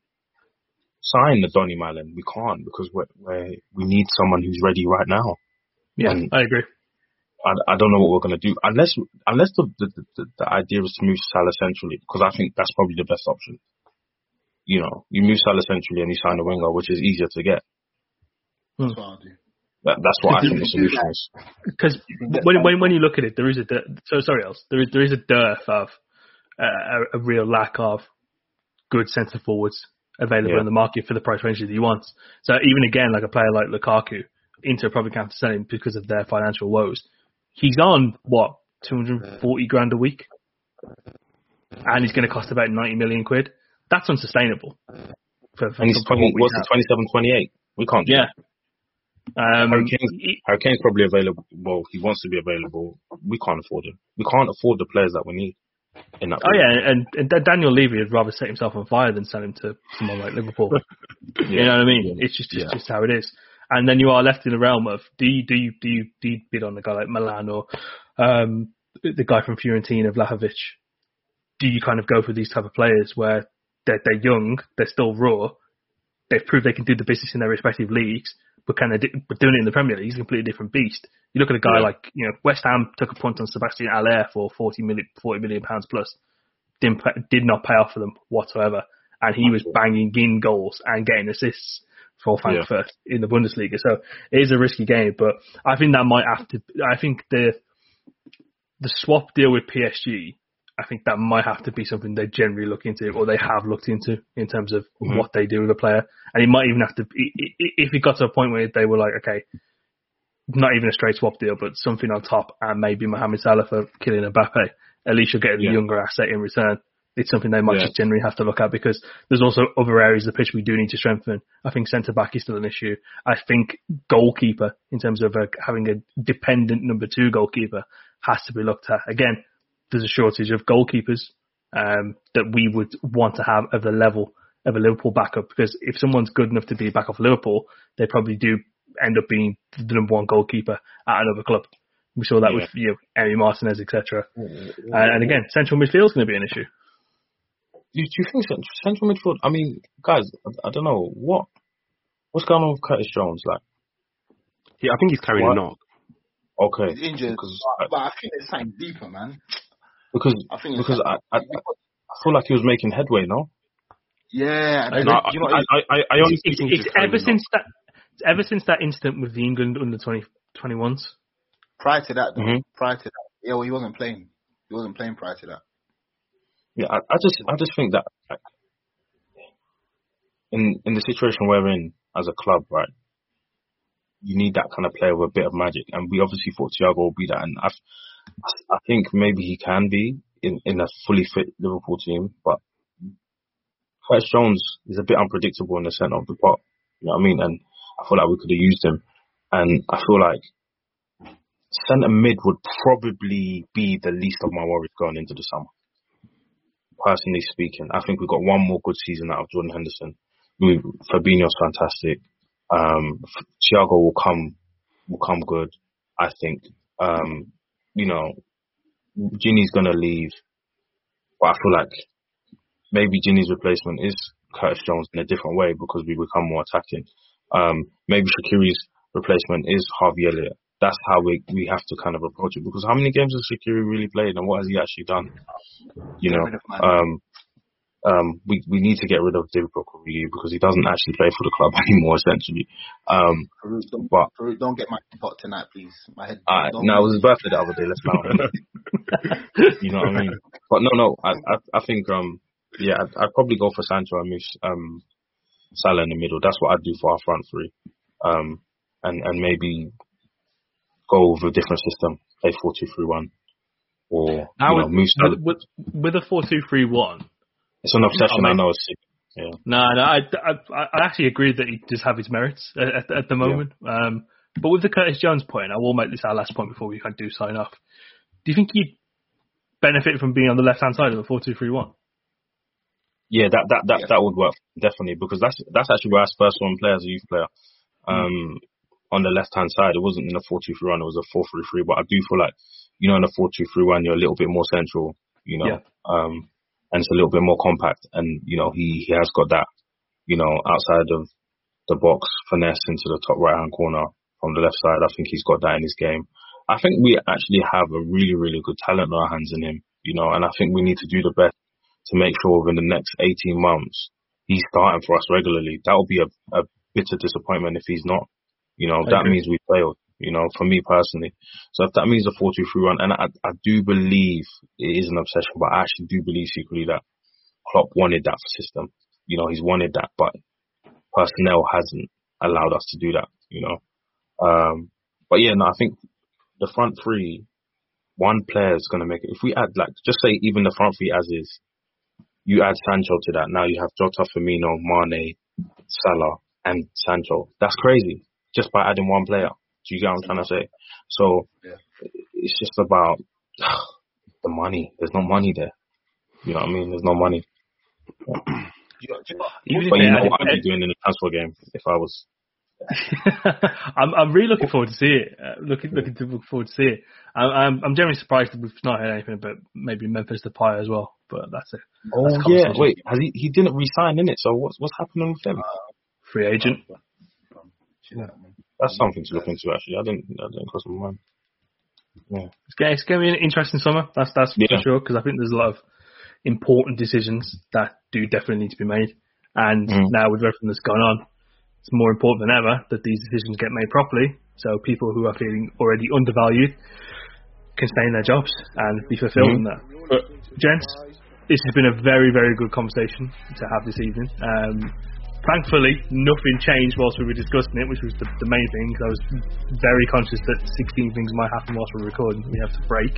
E: sign the Donny Malen. We can't because we're, we're we need someone who's ready right now.
C: Yeah,
E: And-
C: I agree.
E: I, I don't know what we're gonna do unless unless the the, the, the idea is to move Salah centrally because I think that's probably the best option. You know, you move Salah centrally and you sign a winger, which is easier to get.
F: That's what I'll do.
E: That, that's what I think the solution is. *laughs*
C: Because when, when when you look at it, there is a de- so sorry else there is there is a dearth of uh, a, a real lack of good centre forwards available
E: Yeah.
C: in the market for the price range that he wants. So even again, like a player like Lukaku, Inter probably can't sell him because of their financial woes. He's on what 240 grand a week, and he's going to cost about 90 million quid. That's unsustainable. For, for,
E: And he's twenty.
C: what
E: What's
C: the
E: it? 27, 28? We can't. do
C: Yeah. Um,
E: Harry Kane's,
C: he-
E: Harry probably available. Well, he wants to be available. We can't afford him. We can't afford the players that we need in that.
C: Oh yeah, and, and Daniel Levy would rather set himself on fire than sell him to someone like Liverpool. *laughs* You know what I mean? It's just just,
E: Yeah.
C: just how it is. And then you are left in the realm of do you do you do you, do you bid on a guy like Malen or um, the guy from Fiorentina, Vlahovic? Do you kind of go for these type of players where they're, they're young, they're still raw, they've proved they can do the business in their respective leagues, but can they do, but doing it in the Premier League is a completely different beast. You look at a guy
E: Yeah.
C: like you know West Ham took a punt on Sebastien Haller for 40 million 40 million pounds plus didn't pay, did not pay off for them whatsoever, and he was banging in goals and getting assists for Frankfurt in the Bundesliga. So it is a risky game, but I think that might have to. I think the the swap deal with PSG. I think that might have to be something they generally look into, or they have looked into in terms of
E: Mhm.
C: what they do with a player. And it might even have to, i- if it got to a point where they were like, okay, not even a straight swap deal, but something on top, and maybe Mohamed Salah for Kylian Mbappe. At least you're getting
E: Yeah.
C: a younger asset in return. It's something they might
E: Yeah.
C: just generally have to look at because there's also other areas of the pitch we do need to strengthen. I think centre back is still an issue. I think goalkeeper, in terms of uh, having a dependent number two goalkeeper, has to be looked at. Again, there's a shortage of goalkeepers um, that we would want to have of the level of a Liverpool backup because if someone's good enough to be back off Liverpool, they probably do end up being the number one goalkeeper at another club. We saw that with you know, Emi Martinez, etc. And, and again, central midfield is going to be an issue.
E: Do you, do you think cent- central midfield? I mean, guys, I, I don't know what what's going on with Curtis Jones. Like,
D: Yeah, I think he's carrying
E: What?
D: a knock.
E: okay,
F: He's injured,
E: because
F: but, but I think there's something deeper, man.
E: because
F: I think it's
E: because I, I I feel like he was making headway. No,
F: yeah,
C: I
F: and
E: no, I,
F: you know,
E: I, I, I, I honestly
C: It's,
E: think
C: it's ever
E: a knock.
C: since that ever since that incident with the England under 20, 21s.
F: prior to that, though,
E: Mhm.
F: prior to that, yeah, well, he wasn't playing. He wasn't playing prior to that.
E: Yeah, I, I just I just think that like, in in the situation we're in as a club, right, you need that kind of player with a bit of magic, and we obviously thought Thiago will be that, and I I think maybe he can be in in a fully fit Liverpool team, but Curtis Jones is a bit unpredictable in the centre of the park. You know what I mean? And I feel like we could have used him, and I feel like centre mid would probably be the least of my worries going into the summer personally speaking. I think we've got one more good season out of Jordan Henderson. We, Fabinho's fantastic. Um, Thiago will come, will come good. I think. Um, you know, Gini's gonna leave, but I feel like maybe Gini's replacement is Curtis Jones in a different way because we become more attacking. Um, maybe Shaqiri's replacement is Harvey Elliott. That's how we we have to kind of approach it because how many games has Shaqiri really played and what has he actually done? You know, um, um, we we need to get rid of Divock Origi because he doesn't actually play for the club *laughs* anymore, essentially. Um,
F: Faruk, don't,
E: but
F: Faruk, don't get my pot tonight, please. My head.
E: uh, no, it was his birthday the other day. Let's not. *laughs* you know what I mean? But no, no, I I, I think um yeah, I'd, I'd probably go for Sancho and Mus- um Salah in the middle. That's what I'd do for our front three. Um, and and maybe go with a different system, play four two three one, or
C: Now
E: you know,
C: with,
E: move Salah.
C: with, with, with a four-two-three-one,
E: It's an obsession.
C: I
E: I know. It's. Yeah.
C: No, no, I, I, I actually agree that he does have his merits at, at, at the moment. Um, but with the Curtis Jones point, I will make this our last point before we kind of do sign off. Do you think you'd benefit from being on the left hand side of a four two three one?
E: Yeah, that that that, that would work definitely because that's that's actually where I first saw him play as a youth player. Um, on the left hand side, it wasn't in a four two three one; it was a four three three. But I do feel like you know in a four two three one, you're a little bit more central, you know,
C: Yeah.
E: um, and it's a little bit more compact. And you know he he has got that, you know, outside of the box finesse into the top right hand corner from the left side. I think he's got that in his game. I think we actually have a really really good talent in our hands in him, you know, and I think we need to do the best to make sure within the next 18 months he's starting for us regularly. That would be a, a bitter disappointment if he's not. You know,
C: I
E: that
C: agree.
E: means we failed, you know, for me personally. So if that means a 4 2 3 run, and I, I do believe it is an obsession, but I actually do believe secretly that Klopp wanted that system. You know, he's wanted that, but personnel hasn't allowed us to do that, you know. Um, but yeah, no, I think the front three, one player is going to make it. If we add, like, just say even the front three as is, you add Sancho to that. Now you have Jota, Firmino, Mane, Salah, and Sancho. That's crazy. Just by adding one player. Do you get what I'm trying to say? So
F: Yeah.
E: it's just about *sighs* the money. There's no money there. You know what I mean? There's no money.
F: Do *clears throat* you know- do you know-
C: Even
E: But you know what I'd be doing in the transfer game if I was. *laughs*
C: I'm I'm really looking forward to see it. Uh, looking looking to look forward to see it. I'm I'm, I'm generally surprised that we've not heard anything about maybe Memphis Depay as well. But that's it.
E: Oh
C: That's
E: yeah, wait. Has he? He didn't resign in it. So what's what's happening with him?
C: Free agent.
E: That's something to look into. Actually, I didn't. That didn't cross my mind. Yeah.
C: It's going, it's going to be an interesting summer. That's that's for
E: Yeah.
C: sure. Because I think there's a lot of important decisions that do definitely need to be made. And
E: Mm.
C: now with everything that's gone on, it's more important than ever that these decisions get made properly. So people who are feeling already undervalued can stay in their jobs and be fulfilled in that. But gents, this has been a very very good conversation to have this evening. Um, thankfully, nothing changed whilst we were discussing it, which was the, the main thing. I was very conscious that 16 things might happen whilst we're recording. We have to break.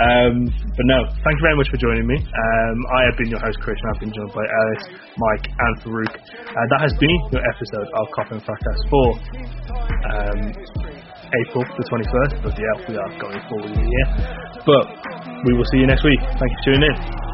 C: Um, but no, thank you very much for joining me. Um, I have been your host, Krish, and I've been joined by Ellis, Mike, and Faruk. Uh, that has been your episode of End Fracas for um, April the 21st. But yeah, we are going forward in the year. But we will see you next week. Thank you for tuning in.
G: In